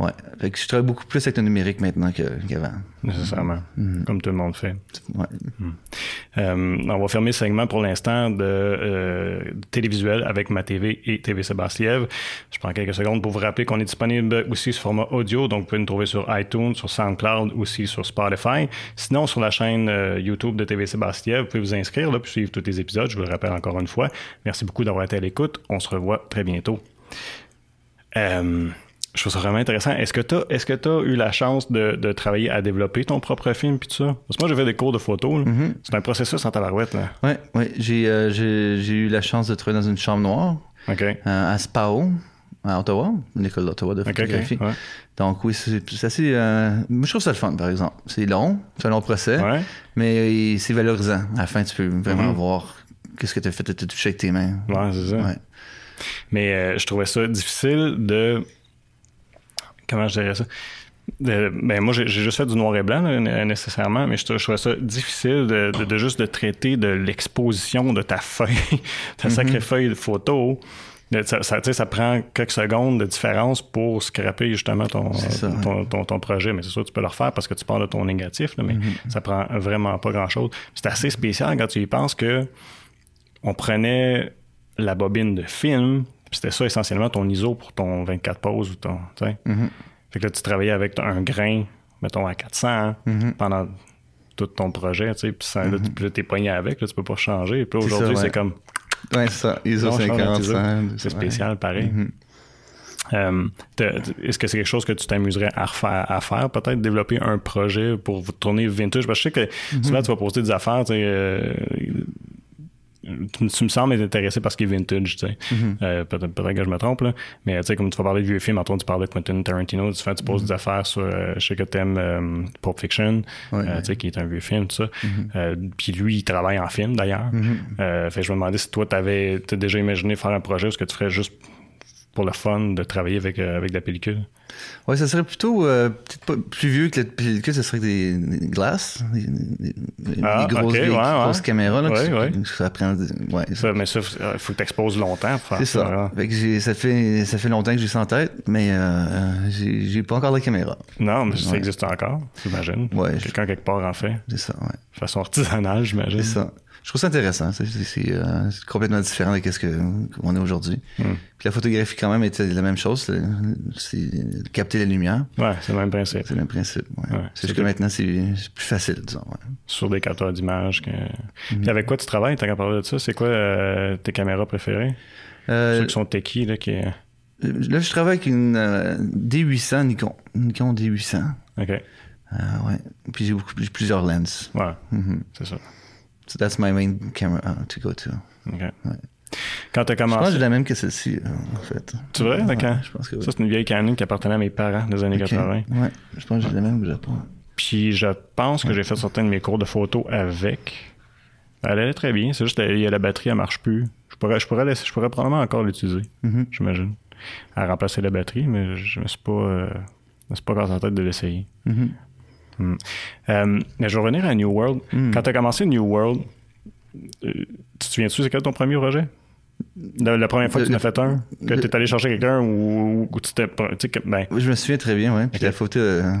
Ouais. Fait que je travaille beaucoup plus avec le numérique maintenant qu'avant. Nécessairement. Comme tout le monde fait. Ouais. Euh, on va fermer le segment pour l'instant de, euh, télévisuel avec ma TV et TV Sébastien. Je prends quelques secondes pour vous rappeler qu'on est disponible aussi sur format audio, donc vous pouvez nous trouver sur iTunes, sur SoundCloud, aussi sur Spotify. Sinon, sur la chaîne euh, YouTube de TV Sébastien, vous pouvez vous inscrire là, puis suivre tous les épisodes. Je vous le rappelle encore une fois. Merci beaucoup d'avoir été à l'écoute. On se revoit très bientôt. Euh, je trouve ça vraiment intéressant. Est-ce que tu as, est-ce que t'as eu la chance de, de travailler à développer ton propre film puis tout ça? Parce que moi, j'ai fait des cours de photo. là. C'est un processus en tabarouette. Là. Ouais, ouais. J'ai, euh, j'ai, eu la chance de travailler dans une chambre noire euh, à SPAO, à Ottawa, une école d'Ottawa de photographie. Ouais. Donc oui, c'est, assez... euh, je trouve ça le fun, par exemple. C'est long, c'est un long procès, Ouais. mais c'est valorisant. À la fin, tu peux vraiment Mhm. voir qu'est-ce que tu as fait, tu as touché avec tes mains. Ouais, c'est ça. Ouais. Mais euh, je trouvais ça difficile de. Comment je dirais ça? De- ben moi, j'ai juste fait du noir et blanc là, nécessairement, mais je, trou- je trouvais ça difficile de, de- de juste de traiter de l'exposition de ta feuille, ta sacrée feuille de photo. Ça, ça, tu sais, ça prend quelques secondes de différence pour scraper justement ton, ouais. ton, ton, ton projet. Mais c'est sûr, tu peux le refaire parce que tu parles de ton négatif, là, mais ça prend vraiment pas grand-chose. C'est assez spécial quand tu y penses que on prenait la bobine de film, c'était ça essentiellement ton ISO pour ton 24 poses ou ton. sais. Fait que là, tu travaillais avec un grain, mettons, à 400 pendant tout ton projet, tu sais, puis ça, là, tu- puis là, t'es pogné avec, là, tu peux pas changer. Puis aujourd'hui, ouais. c'est comme. Ouais, c'est ça. ISO non, change notre 50, ISO. 100, C'est spécial, pareil. Euh, Est-ce que c'est quelque chose que tu t'amuserais à, refaire, à faire, peut-être développer un projet pour vous tourner vintage? Parce que je sais que souvent tu vas poster des affaires, tu sais, euh, tu, tu me sembles être intéressé par ce qui est vintage, tu sais. Euh, peut-être, que je me trompe, là. Mais tu sais, comme tu vas parler de vieux films, Antoine, tu parles de Quentin Tarantino, tu, fais, tu poses des affaires sur, euh, je sais que t'aimes euh, Pulp Fiction, Ouais, euh, tu sais, qui est un vieux film, tout ça. Euh, Puis lui, il travaille en film, d'ailleurs. Fait je me demandais si toi, t'avais t'as déjà imaginé faire un projet où ce que tu ferais juste pour le fun de travailler avec, avec de la pellicule? Ouais, ça serait plutôt euh, plus vieux que la pellicule, ça serait des, des glaces, des, des- des Ah, grosses, ouais. grosses caméras. Là, Ouais, qui-. Ça prend, Ça, mais ça, il faut que tu exposes longtemps pour faire c'est ça. ça. hein. Fait que j'ai- ça fait ça fait longtemps que j'ai ça en tête, mais euh, j'ai j'ai pas encore la caméra. Non, mais ça existe encore, j'imagine. Ouais, Quelqu'un quelque part en fait. C'est ça, ouais. De façon artisanale, j'imagine. C'est ça. Je trouve ça intéressant. C'est euh, complètement différent de ce qu'on est aujourd'hui. Hmm. Puis la photographie quand même était la même chose. C'est capter la lumière. Ouais, c'est le même principe. C'est le même principe. Ouais. Ouais, c'est juste que maintenant c'est plus facile, disons. ouais. Sur des capteurs d'images. Que... Hmm. Puis avec quoi tu travailles, t'as qu'à parler de ça? C'est quoi euh, tes caméras préférées? Euh, Ceux qui sont techie, là, qui... là, je travaille avec une euh, D800 Nikon. Nikon D800. OK. Euh, ouais. Puis j'ai beaucoup, plusieurs lenses. Ouais, Mhm. c'est ça. So that's my main camera to go to. OK. Ouais. Quand t'as Je pense que commencé... j'ai la même que celle-ci, euh, en fait. Tu vrai? Ouais, D'accord. je pense que oui. Ça, c'est une vieille Canon qui appartenait à mes parents des années Ok. 80. Ouais. Je pense que j'ai la même au Japon. Puis je pense que j'ai fait certains de mes cours de photo avec. Elle allait très bien. C'est juste qu'il y a la batterie, elle marche plus. Je pourrais, je pourrais, laisser- je pourrais probablement encore l'utiliser, Mhm. j'imagine. À remplacer la batterie, mais je me suis pas, euh, je me suis pas cassé la tête de l'essayer. Mhm. Hmm. Euh, mais je vais revenir à New World. Hmm. Quand tu as commencé New World, euh, tu te souviens-tu c'est quel ton premier projet? La, la première fois que tu en as fait un? Que tu es allé chercher quelqu'un ou, ou tu t'es. ben, Oui, je me souviens très bien, ouais. Puis Ok. la photo, euh,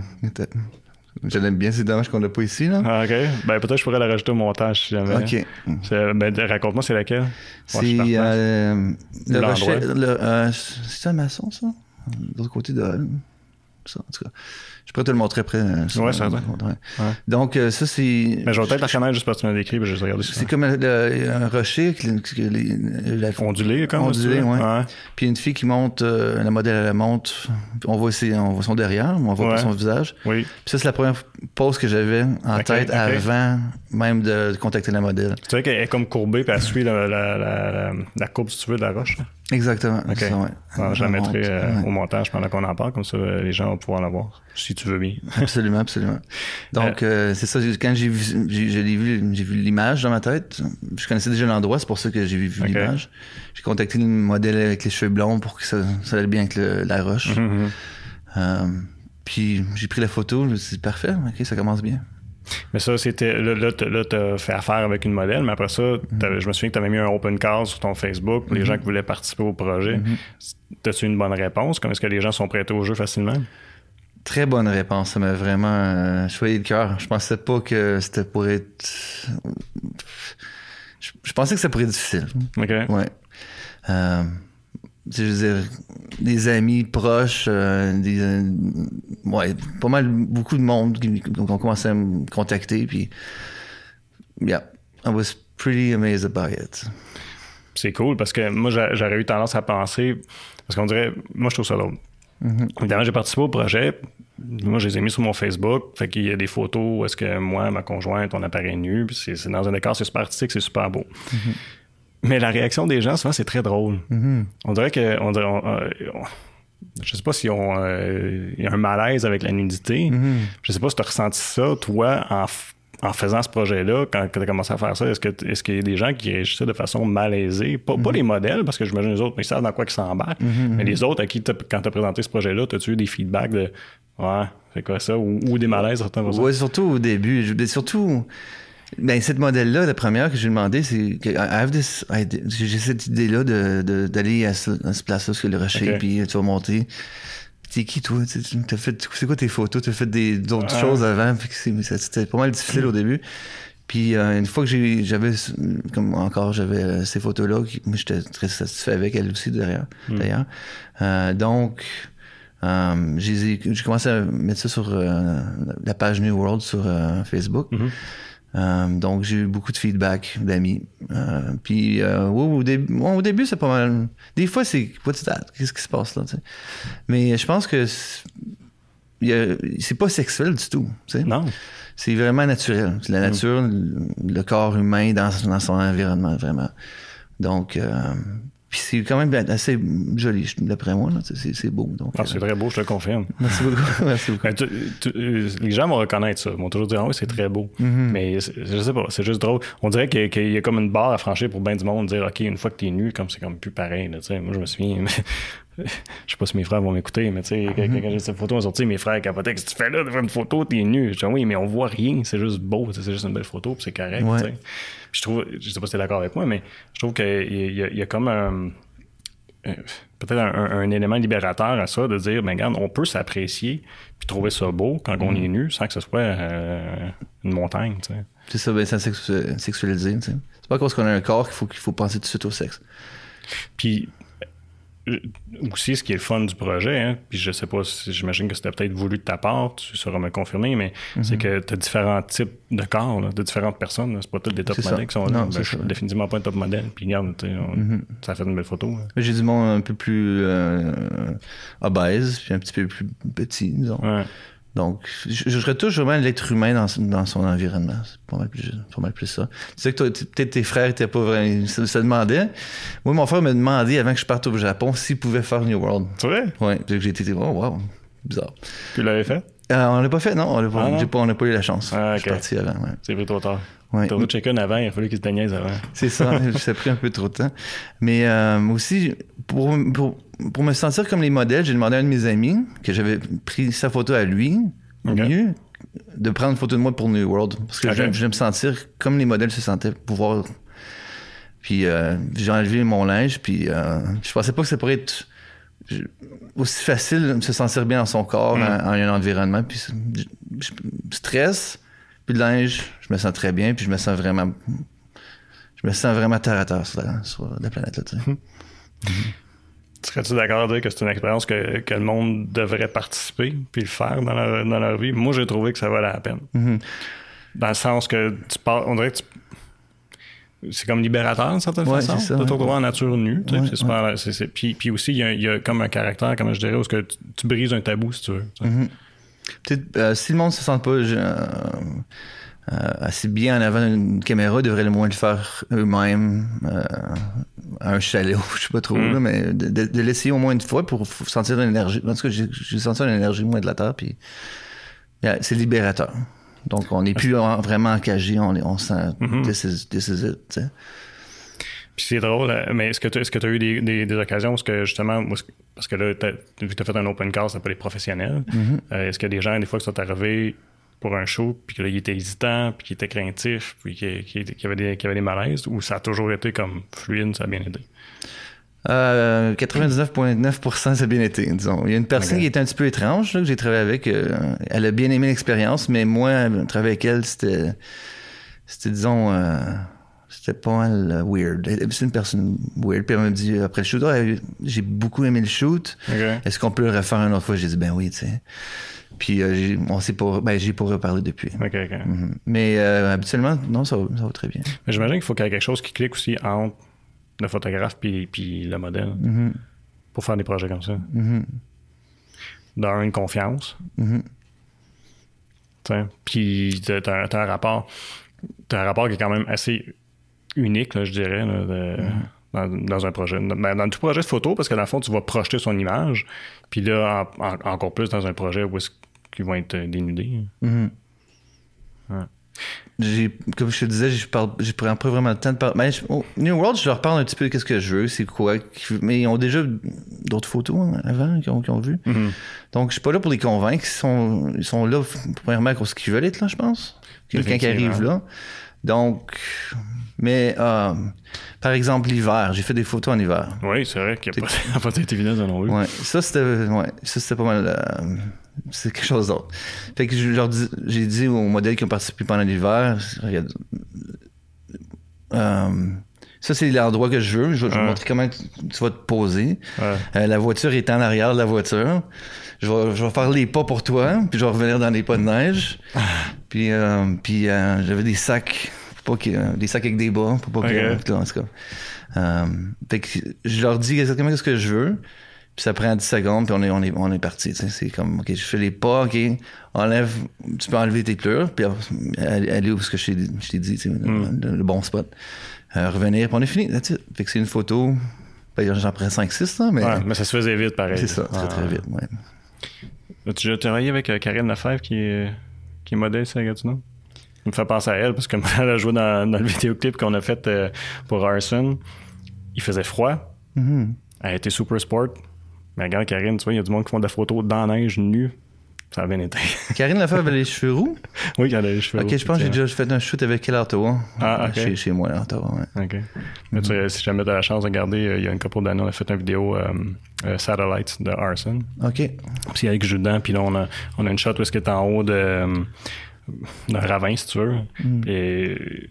je l'aime bien, c'est dommage qu'on l'a pas ici, là. ah, ok. Ben, peut-être que je pourrais la rajouter au montage si jamais. ok. Ben, raconte-moi, c'est laquelle? C'est euh, le rocher. euh, c'est un maçon, ça? De l'autre côté de. Ça, en tout cas. Je pourrais te le montrer après. euh, Ouais, ça ouais. Donc, euh, ça, c'est. Mais je vais peut-être la reconnaître juste parce que tu m'as décrit, puis je vais regarder ça. C'est comme un, le- un rocher, que le- que les- la, Ondulé, comme Ondulé, veux. ouais. Puis une fille qui monte, euh, la modèle, elle la monte. On voit, ses, on voit son derrière, mais on voit Ouais. pas son visage. Oui. Puis ça, c'est la première pose que j'avais en tête avant même de contacter la modèle. Tu sais qu'elle est comme courbée, puis elle suit la, la, la, courbe, si tu veux, de la roche. Exactement. Ça, ouais. Alors, je la mettrai euh, ouais. au montage pendant qu'on en parle, comme ça euh, les gens vont pouvoir la voir, si tu veux bien. Absolument, absolument. Donc, euh, c'est ça, quand j'ai vu, j'ai, vu, j'ai vu l'image dans ma tête. Je connaissais déjà l'endroit, c'est pour ça que j'ai vu, l'image. J'ai contacté le modèle avec les cheveux blonds pour que ça, ça allait bien avec le- la roche. Mhm. Euh, puis j'ai pris la photo, je me suis dit, parfait, ok, ça commence bien. Mais ça, c'était. Là, là, t'as- fait affaire avec une modèle, mais après ça, t'avais- je me souviens que tu avais mis un open call sur ton Facebook pour les gens qui voulaient participer au projet. T'as-tu une bonne réponse? Comme est-ce que les gens sont prêtés au jeu facilement? Très bonne réponse, ça m'a vraiment euh, choyé le cœur. Je pensais pas que c'était pour être... Je, je pensais que ça pourrait être difficile. OK. Ouais. Euh, je veux dire, des amis proches, euh, des, euh, ouais, pas mal, beaucoup de monde qui, qui ont commencé à me contacter, puis, yeah, I was pretty amazed about it. C'est cool parce que moi, j'a- j'aurais eu tendance à penser. Parce qu'on dirait. Moi, je trouve ça drôle. Évidemment, j'ai participé au projet. Moi, je les ai mis sur mon Facebook. Fait qu'il y a des photos où est-ce que moi, ma conjointe, on apparaît nu. Puis c'est dans un décor, c'est super artistique, c'est super beau. Mais la réaction des gens, souvent, c'est très drôle. On dirait que. On dirait, on- euh, on- je sais pas s'il y a un malaise avec la nudité. Je sais pas si tu as ressenti ça, toi, en, en faisant ce projet-là, quand tu as commencé à faire ça. Est-ce que qu'il y a des gens qui réagissaient de façon malaisée? Pas, pas les modèles, parce que j'imagine les autres, ils savent dans quoi ils s'embarquent. Mais les autres à qui, quand tu as présenté ce projet-là, as-tu eu des feedbacks de Ouais, c'est quoi ça? Ou, ou des malaises, certains? Ouais, surtout au début. Ben, surtout, ben, cette modèle-là, la première que j'ai demandé, c'est que j'ai cette idée-là de, de- d'aller à ce, à ce place-là, sur le rocher, Ok. puis tu vas monter. T'es qui, toi? T'as fait, c'est quoi tes photos? T'as fait d'autres Ah. choses avant, c'était pas mal difficile au début. Puis euh, une fois que j'avais, comme encore, j'avais euh, ces photos-là, moi j'étais très satisfait avec elle aussi derrière, d'ailleurs. Euh, donc, j'ai, commencé à mettre ça sur la page New World sur Facebook. Mhm. Euh, donc j'ai eu beaucoup de feedback d'amis. Euh, puis euh, ouais, au, début, bon, au début c'est pas mal. Des fois c'est what's that? Qu'est-ce qui se passe là? Mais je pense que c'est, pas sexuel du tout. Non. C'est vraiment naturel. C'est la nature, le, le corps humain dans, dans son environnement, vraiment. Donc, euh, puis c'est quand même assez joli, d'après moi. là. C'est- beau. Donc, Ah, c'est euh, très beau, je te le confirme. merci beaucoup. merci beaucoup. Ben, tu- tu- euh, les gens vont reconnaître ça. Ils vont toujours dire, ah oui, c'est très beau. Mais c'est- je sais pas, c'est juste drôle. On dirait qu'il y a- qu'il y a comme une barre à franchir pour bien du monde, dire, OK, une fois que t'es nu, comme c'est comme plus pareil. Là, tu sais. moi, je me souviens, je sais pas si mes frères vont m'écouter, mais tu sais, quand, Mhm. quand j'ai cette photo sortie, mes frères capotaient. Qu'est-ce que tu fais là? De faire une photo? T'es nu. Je dis, oui, mais on voit rien. C'est juste beau. C'est juste une belle photo. Puis c'est correct. Ouais. je trouve, je sais pas si t'es d'accord avec moi, mais je trouve qu'il y, y a comme un. euh, Peut-être un, un- un élément libérateur à ça, de dire, ben regarde, on peut s'apprécier puis trouver ça beau quand on est nu sans que ce soit euh, une montagne. tu sais. C'est ça, ben, c'est sexu- sexualisé. tu sais. C'est pas parce qu'on a un corps qu'il faut, qu'il faut penser tout de suite au sexe. Puis aussi, ce qui est le fun du projet, hein, puis je sais pas, si, j'imagine que c'était peut-être voulu de ta part, tu sauras me confirmer, mais Mhm. c'est que tu as différents types de corps, là, de différentes personnes. C'est pas tous des top modèles qui sont là. Ben, je suis définitivement pas un top modèle. Puis regarde, on- ça fait une belle photo. là. J'ai du monde un peu plus euh, obèse, puis un petit peu plus petit, disons. Ouais. Donc, je, je retouche vraiment l'être humain dans, dans son environnement. C'est pas mal plus, pas mal plus ça. Tu sais que peut-être tes frères étaient pas vraiment. Ils se, se demandaient. Moi, mon frère m'a demandé avant que je parte au Japon s'il pouvait faire New World. C'est vrai? Puis j'ai été. Oh, wow, bizarre. Tu l'avais fait? Euh, on l'a pas fait, non? On pas, Ah, pas, n'a eu la chance. Ah, Je suis parti avant, ouais. C'est pris trop tard. Ouais. T'as chicken avant, il a fallu qu'il se déniaise avant. C'est ça, ça a pris un peu trop de temps. Mais euh, aussi, pour, pour, pour me sentir comme les modèles, j'ai demandé à un de mes amis que j'avais pris sa photo à lui, au mieux, de prendre une photo de moi pour New World. Parce que j'aime, j'aime me sentir comme les modèles se sentaient, pouvoir. Puis euh, j'ai enlevé mon linge, puis euh, je pensais pas que ça pourrait être je- aussi facile de se sentir bien dans son corps, Mm. en, en un environnement. Puis je, je- stress, puis le linge, je me sens très bien, puis je me sens vraiment je me sens vraiment terre à terre sur la, sur la planète. Là, tu sais. Serais-tu d'accord à dire que c'est une expérience que, que le monde devrait participer puis le faire dans leur, dans leur vie? Moi, j'ai trouvé que ça valait la peine. Mhm. Dans le sens que tu pars, on dirait que tu- c'est comme libérateur d'une certaine Ouais, façon c'est ça, de te ouais. retrouver en nature nue. tu sais, Ouais, c'est super- c'est- c'est- puis, puis aussi, il y, a, il y a comme un caractère, comment je dirais, où que tu, tu brises un tabou, si tu veux. tu sais. Mhm. Peut-être, euh, si le monde se sent pas euh, euh, assez bien en avant d'une caméra, ils devraient le moins le faire eux-mêmes à un chalet ou je sais pas trop, Mm. là, mais de, l'essayer au moins une fois pour sentir l'énergie. En tout cas, j'ai senti l'énergie moins de la terre, puis c'est libérateur. Donc, on n'est plus en- vraiment encagé, on, est- on sent Mhm. this, is, this is it. Puis c'est drôle, euh, mais est-ce que tu que as eu des, des, des occasions où est-ce que justement, parce que là, vu que tu as fait un open call, c'est pas les professionnels, Mhm. euh, est-ce qu'il y a des gens, des fois, qui sont arrivés pour un show, puis que là, ils étaient hésitants, puis qu'ils étaient craintifs, puis qu'il qu'il- qu'il y, avait des- malaises, ou ça a toujours été comme fluide, ça a bien été? Euh, 99,9% ça a bien été, disons. Il y a une personne qui était un petit peu étrange, là, que j'ai travaillé avec. euh, elle a bien aimé l'expérience, mais moi, travailler avec elle, c'était, c'était disons, euh, c'était pas mal euh, weird. C'est une personne weird. Puis elle m'a dit, après le shoot, Ah, j'ai beaucoup aimé le shoot. Est-ce qu'on peut le refaire une autre fois? J'ai dit, ben oui, tu sais. Puis euh, j'ai, on s'est pas, ben, j'ai pas reparlé depuis. OK, OK. Mhm. Mais euh, habituellement, non, ça va, ça va très bien. Mais j'imagine qu'il faut qu'il y ait quelque chose qui clique aussi entre le photographe puis, puis le modèle Mhm. pour faire des projets comme ça. Mhm. Dans une confiance. Mhm. tu sais. Puis t'as, t'as un- rapport. T'as un rapport qui est quand même assez unique, là, je dirais, là, de- dans, dans un projet. Dans, ben, dans tout projet de photo, parce que dans le fond, tu vas projeter son image. Puis là, en- en- encore plus dans un projet où est-ce qu'ils vont être dénudés. Mhm. Ouais. Comme je te disais, je parle, j'ai pris pas vraiment le temps de parler. Mais je- au New World, je leur parle un petit peu de ce que je veux, c'est quoi. Mais ils ont déjà d'autres photos hein, avant qu'ils ont, qu'ils ont vu. Mhm. Donc, je suis pas là pour les convaincre. Ils sont, ils sont là, premièrement, pour ce qu'ils veulent être là, je pense. Quelqu'un qui arrive là. Donc, mais, euh, par exemple, l'hiver, j'ai fait des photos en hiver. Oui, c'est vrai qu'il n'y a pas, pas été évident, ça non plus. Ouais, ça c'était ouais, ça c'était pas mal euh, c'est quelque chose d'autre. Fait que je leur dis j'ai dit aux modèles qui ont participé pendant l'hiver, regarde euh, ça c'est l'endroit que je veux, je vais Ouais. te montrer comment tu, tu vas te poser. Ouais. Euh, la voiture est en arrière de la voiture. Je vais, je vais faire les pas pour toi, puis je vais revenir dans les pas de neige. puis euh, puis j'avais des sacs, pas que, des sacs avec des bas, pour pas que, en tout cas. Fait que je leur dis exactement ce que je veux. Puis ça prend 10 secondes, puis on est, on est, on est parti. tu. C'est comme, OK, je fais les pas, OK, enlève, tu peux enlever tes pleurs, puis aller, où ce que je t'ai dit, tu Mm. le, le bon spot. Euh, revenir, puis on est fini. Fait que c'est une photo, ben, j'en prends 5-6, là, mais Ouais, mais ça se faisait vite, pareil. c'est ça, très, très vite. Ouais. As-tu déjà travaillé avec euh, Karine Lefebvre qui est, qui est modèle à Gatineau? Ça me fait penser à elle parce que elle a joué dans, dans le vidéoclip qu'on a fait euh, pour Arson. Il faisait froid. Mhm. Elle était super sport. Mais regarde, Karine, tu vois, il y a du monde qui font des photos dans la neige nue. Ça a bien été. Karine Lefebvre avait les cheveux roux? oui, elle a les cheveux Ok, roux, je pense que j'ai déjà fait un shoot avec elle à Ottawa. Ah, ok. Chez, chez moi, à Ottawa, ouais. OK. Mais tu sais, si jamais tu as la chance de regarder, euh, il y a une couple d'années, on a fait une vidéo euh, euh, Satellites de Arson. Ok. Puis avec joue dedans, puis là, on a, on a une shot où est-ce qu'il est en haut de, d'un ravin, si tu veux. Puis,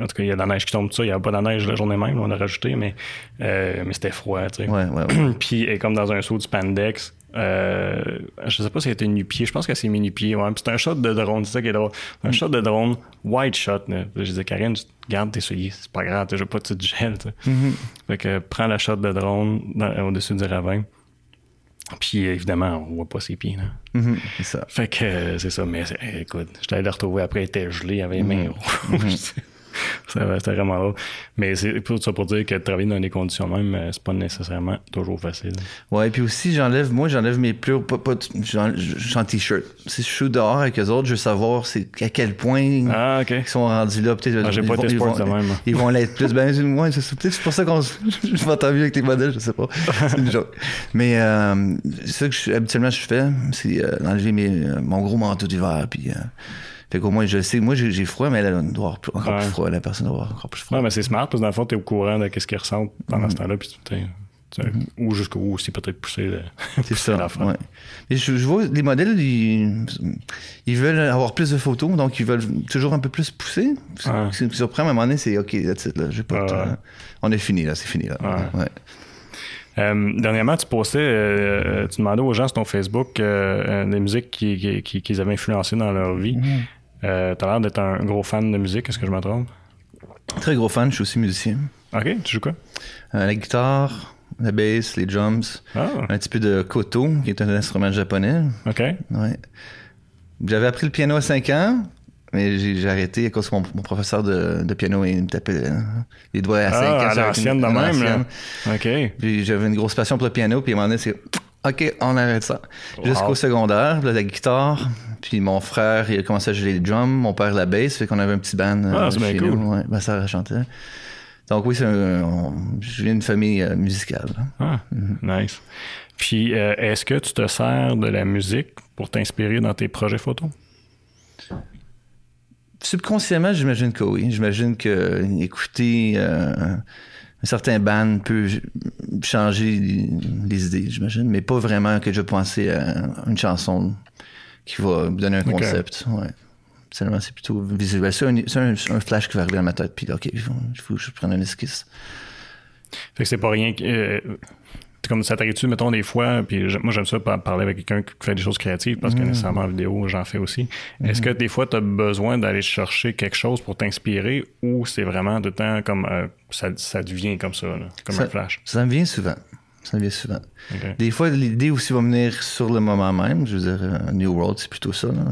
en tout cas, il y a de la neige qui tombe, tout ça. Il n'y avait pas de la neige la journée même, on a rajouté, mais, euh, mais c'était froid, tu sais. Ouais, ouais, ouais. puis est comme dans un saut du spandex. Euh, je sais pas si elle était nu-pied. Je pense qu'elle s'est mis nu-pied. Ouais. Puis c'est un shot de drone, c'est ça qui est drôle. Un shot de drone, wide shot. Là. Je disais, Karine, garde tes souliers. C'est pas grave, t'as pas de gel. tu sais. Fait que prends la shot de drone au-dessus du ravin. Puis évidemment, on voit pas ses pieds. Là. Mhm, c'est ça. Fait que euh, c'est ça. Mais c'est- écoute, je t'allais le retrouver après, elle était gelée, elle avait les mains rouges. Ça va- C'était vraiment drôle. Mais c'est pour ça pour dire que travailler dans des conditions même, euh, c'est pas nécessairement toujours facile. Ouais, puis aussi, j'enlève, moi, j'enlève mes plus, pas, pas, j'en- je suis en t-shirt. Si je suis dehors avec eux autres, je veux savoir c'est à quel point Ah, ils sont rendus là. Peut-être, Ah, j'ai ils pas vont- été même. Ils vont l'être plus. Ben, ouais, c'est. Peut-être c'est pour ça qu'on je m'entends mieux avec les modèles, je sais pas. C'est une joke. Mais euh, c'est ça que je, habituellement je fais, c'est euh, enlever mes, euh, mon gros manteau d'hiver. Puis, euh, fait qu'au moins, je sais, moi j'ai froid, mais elle, elle doit avoir plus- encore Ouais. plus froid. La personne doit avoir encore plus froid. Ouais, mais c'est smart parce que dans le fond, t'es au courant de ce qu'ils ressentent pendant ce temps-là. Puis sais, Ou jusqu'où aussi peut-être pousser, C'est pousser ça. Ouais. Et je, je vois les modèles, ils, ils veulent avoir plus de photos, donc ils veulent toujours un peu plus pousser. Ce Ouais. ce qui me surprend à un moment donné, c'est OK, that's it, là, pas de. On est fini, là, c'est fini, là. Ouais. Euh, dernièrement, tu postais, euh, tu demandais aux gens sur ton Facebook euh, euh, des musiques qui, qui, qui- qu'ils avaient influencé dans leur vie. Mm-hmm. Euh, T'as l'air d'être un gros fan de musique, est-ce que je me trompe? Très gros fan, je suis aussi musicien. Ok, tu joues quoi? Euh, la guitare, la bass, les drums, Ah, un petit peu de koto, qui est un instrument japonais. ok. Ouais. J'avais appris le piano à 5 ans, mais j'ai arrêté à cause que mon, mon professeur de, de piano il me tapait euh, les doigts à 5 Ah, ans. à l'ancienne de même, là. Ok. Puis j'avais une grosse passion pour le piano, puis à un moment donné, c'est OK, on arrête ça. Jusqu'au secondaire, là, la guitare, puis mon frère, il a commencé à jouer les drums, mon père la bass, fait qu'on avait un petit band euh, Ah, c'est bien chez cool. nous. Ouais, ma sœur chantait. Donc oui, c'est un- on- je viens d'une famille euh, musicale. Ah, Mm-hmm. nice. Puis, euh, est-ce que tu te sers de la musique pour t'inspirer dans tes projets photos? Subconsciemment, j'imagine que oui. J'imagine que euh, écouter euh, un certain band peut changer les, idées, j'imagine, mais pas vraiment que je pensais à une chanson qui va donner un concept. Ouais. Seulement, c'est plutôt visuel. C'est un, un- un flash qui va arriver dans ma tête, puis OK, il faut, que je prenne une esquisse. Fait que c'est pas rien que. euh, comme ça t'arrive-tu, mettons, des fois, puis moi j'aime ça par- parler avec quelqu'un qui fait des choses créatives parce que Mm. nécessairement en vidéo, j'en fais aussi. Est-ce que des fois tu as besoin d'aller chercher quelque chose pour t'inspirer ou c'est vraiment de temps comme euh, ça, ça devient comme ça, là, comme ça, un flash? Ça me vient souvent. Ça me vient souvent. Des fois, l'idée aussi va venir sur le moment même. Je veux dire, euh, New World, c'est plutôt ça. là.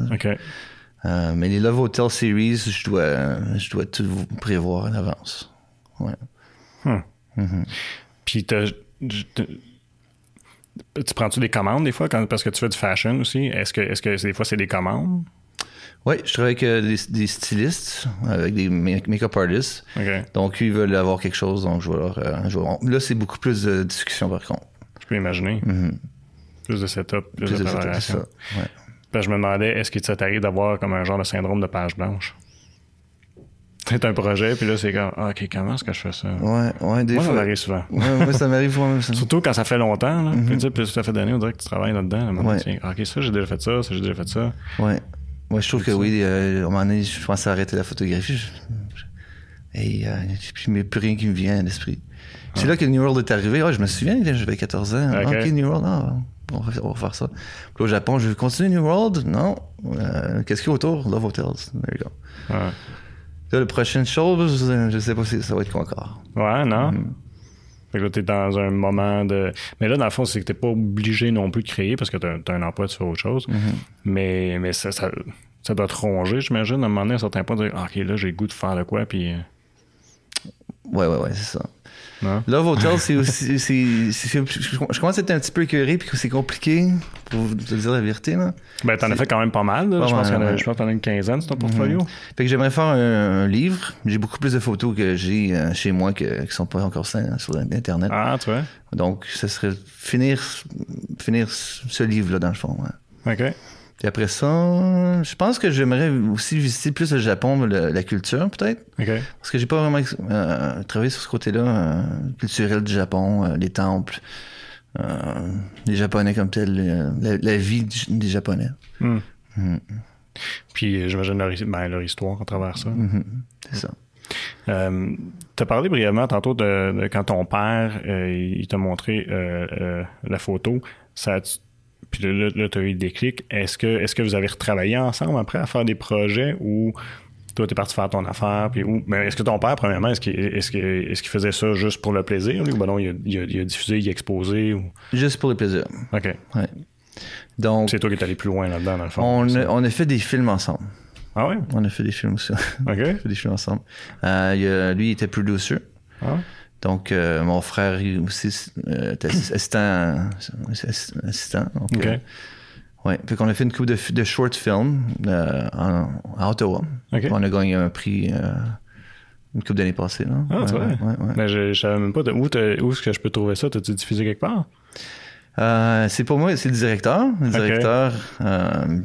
Euh, mais les Love Hotel Series, je dois, je dois tout prévoir en avance. Ouais. Puis tu prends-tu des commandes des fois quand, parce que tu fais du fashion aussi? Est-ce que, est-ce que des fois c'est des commandes? Oui, je travaille avec euh, des, des stylistes, avec des make- make-up artists. OK. Donc, ils veulent avoir quelque chose, donc je vais leur. euh, je vais- Là, c'est beaucoup plus de discussion par contre. Je peux imaginer. Plus de setup, plus, Plus de de ça, c'est préparation. ça. Ouais. Parce que je me demandais, est-ce que ça t'arrive d'avoir comme un genre de syndrome de page blanche? C'est un projet, puis là, c'est comme, ah, OK, comment est-ce que je fais ça? Ouais, ouais, des Moi, ça fois. m'arrive souvent. Ouais, moi, ça m'arrive. ouais, ça- Surtout quand ça fait longtemps, là. Puis, tu sais, plus ça fait d'années, on dirait que tu travailles là-dedans. là, Ouais. tu OK, ça, j'ai déjà fait ça, ça, j'ai déjà fait ça. Ouais. Moi, je trouve que oui, euh, à un moment donné, je pense à arrêter la photographie. Je, et euh, puis, mais plus rien qui me vient à l'esprit. C'est là que New World est arrivé. Je me souviens, j'avais 14 ans. Ok. New World, ah, on, va, on va faire ça. Puis au Japon, je vais continuer New World? Non. Euh, Qu'est-ce qu'il y a autour? Love Hotels. There you go. Là, le prochain show, je, sais pas si ça va être quoi encore. Ouais, non? Fait que là, t'es dans un moment de. Mais là, dans le fond, c'est que t'es pas obligé non plus de créer parce que t'as as un emploi, tu fais autre chose. Mais, mais ça, ça, ça doit te ronger, j'imagine, à un moment donné, à un certain point, de dire, OK, là, j'ai le goût de faire de quoi, puis. euh, Ouais, ouais, ouais, c'est ça. Non. Love Hotel, c'est aussi. c'est- je commence à être un petit peu écœuré puis que c'est compliqué, pour te dire la vérité. Là. Ben, t'en as fait quand même pas mal. là. Pas je pense mal, a- ouais. je pense que t'en as une quinzaine sur ton portfolio. Fait que j'aimerais faire un, un livre. J'ai beaucoup plus de photos que j'ai euh, chez moi que, qui sont pas encore ça, hein, sur Internet. Ah, tu vois. Donc, ce serait finir, finir ce livre-là, dans le fond. ouais. OK. Puis après ça, je pense que j'aimerais aussi visiter plus le Japon, le- la culture, peut-être. Parce que j'ai pas vraiment euh, travaillé sur ce côté-là, euh, culturel du Japon, euh, les temples, les Japonais comme tel, la, la vie du- des Japonais. Hmm. Mhm. Puis j'imagine leur, ben, leur histoire à travers ça. Mhm. C'est ça. Euh, tu as parlé brièvement tantôt de, de quand ton père euh, il t'a montré euh, la photo. Ça puis là, là, tu as eu le déclic. Est-ce que, est-ce que vous avez retravaillé ensemble après à faire des projets ou toi, tu es parti faire ton affaire? Puis mais est-ce que ton père, premièrement, est-ce qu'il, faisait ça juste pour le plaisir? lui, ou ben non, il a, il a- il a diffusé, il a exposé? Ou... Juste pour le plaisir. OK. Ouais. Donc, C'est toi qui es allé plus loin là-dedans, dans le fond. on a, on a fait des films ensemble. Ah ouais? On a fait des films aussi. on a OK. fait des films ensemble. Euh, lui, il était producer. Ah ouais? Donc, euh, mon frère aussi était assi- assistant. assi- assistant donc, OK. ouais. Fait qu'on a fait une coupe de, de short films euh, en, à Ottawa. OK. Puis On a gagné un prix euh, une coupe d'année passée. Là. Ah, ouais, tu vois. ouais. Mais je, je savais même pas de, où, où est-ce que je peux trouver ça. T'as-tu diffusé quelque part? Euh, c'est pour moi, c'est le directeur. Le directeur, euh,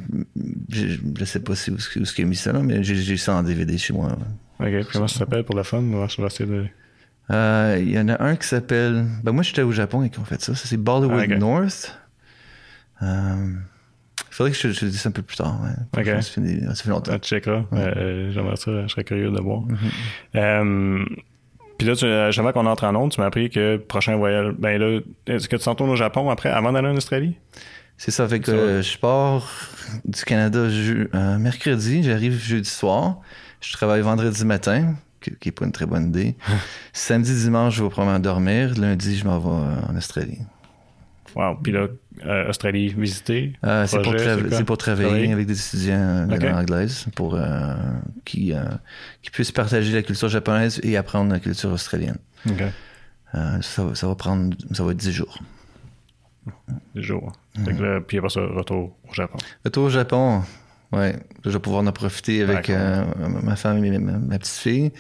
je, je sais pas si, où, est-ce que- où est-ce qu'il a mis ça, là, mais j'ai, j'ai ça en DVD chez moi. OK. Puis comment ça s'appelle pour le fun? Je vais essayer de. Euh, Il y en a un qui s'appelle. Ben moi, j'étais au Japon et qu'on fait ça. Ça, c'est Bollywood Ah. North. Euh, Il faudrait que je, je le dise un peu plus tard. Ouais. Ok. Ça fait, ça longtemps. Tu checkeras. Euh, J'aimerais ça. Je serais curieux de voir. Mm-hmm. Euh, puis là, tu, euh, avant qu'on entre en onde, tu m'as appris que prochain voyage. Ben là, est-ce que tu t'en tournes au Japon après, avant d'aller en Australie? C'est ça. Fait que Ça euh, je pars du Canada je- euh, mercredi. J'arrive jeudi soir. Je travaille vendredi matin, qui, qui est pas une très bonne idée. Samedi, dimanche, je vais probablement dormir. Lundi, je m'en vais euh, en Australie. Wow. Puis là, euh, Australie visiter? Euh, c'est, pour tra- pour travailler avec des étudiants euh, de Ok. langue anglaise pour euh, qui, euh, qui puissent partager la culture japonaise et apprendre la culture australienne. OK. Euh, ça, va- ça va prendre ça va être 10 jours. Des jours. Fait que là, puis après ça, retour au Japon. Retour au Japon, ouais, je vais pouvoir en profiter avec euh, ma femme et ma, ma petite fille.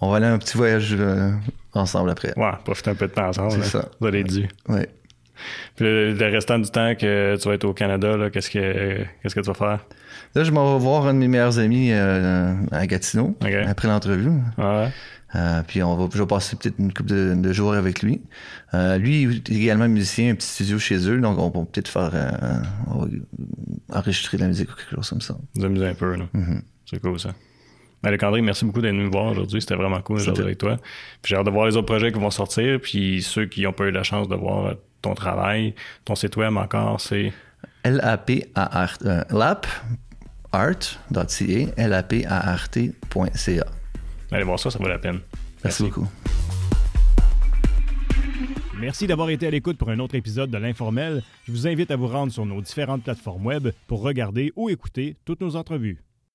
On va aller à un petit voyage euh, ensemble après. Ouais, profiter un peu de temps ensemble. C'est là. ça. Vous allez dû. Ouais. Puis le, le restant du temps que tu vas être au Canada, qu'est-ce que qu'est-ce que tu vas faire? Là, je m'en vais voir un de mes meilleurs amis euh, à Gatineau après l'entrevue. Ah ouais? Euh, puis on va, je vais passer peut-être une couple de, de jours avec lui. Euh, lui il est également musicien, un petit studio chez eux, donc on va peut-être faire euh, on va enregistrer de la musique ou quelque chose comme ça. Vous amusez un peu, là. Mm-hmm. C'est cool, ça. Alec-André, merci beaucoup d'être venu me voir aujourd'hui. C'était vraiment cool jaser avec toi. Puis j'ai hâte de voir les autres projets qui vont sortir. Puis ceux qui n'ont pas eu la chance de voir euh, ton travail, ton site web encore, c'est... L-A-P-A-R, euh, lap, art.ca, L-A-P-A-R-T.ca. Allez voir ça, ça vaut la peine. Merci beaucoup. Merci d'avoir été à l'écoute pour un autre épisode de l'Informel. Je vous invite à vous rendre sur nos différentes plateformes web pour regarder ou écouter toutes nos entrevues.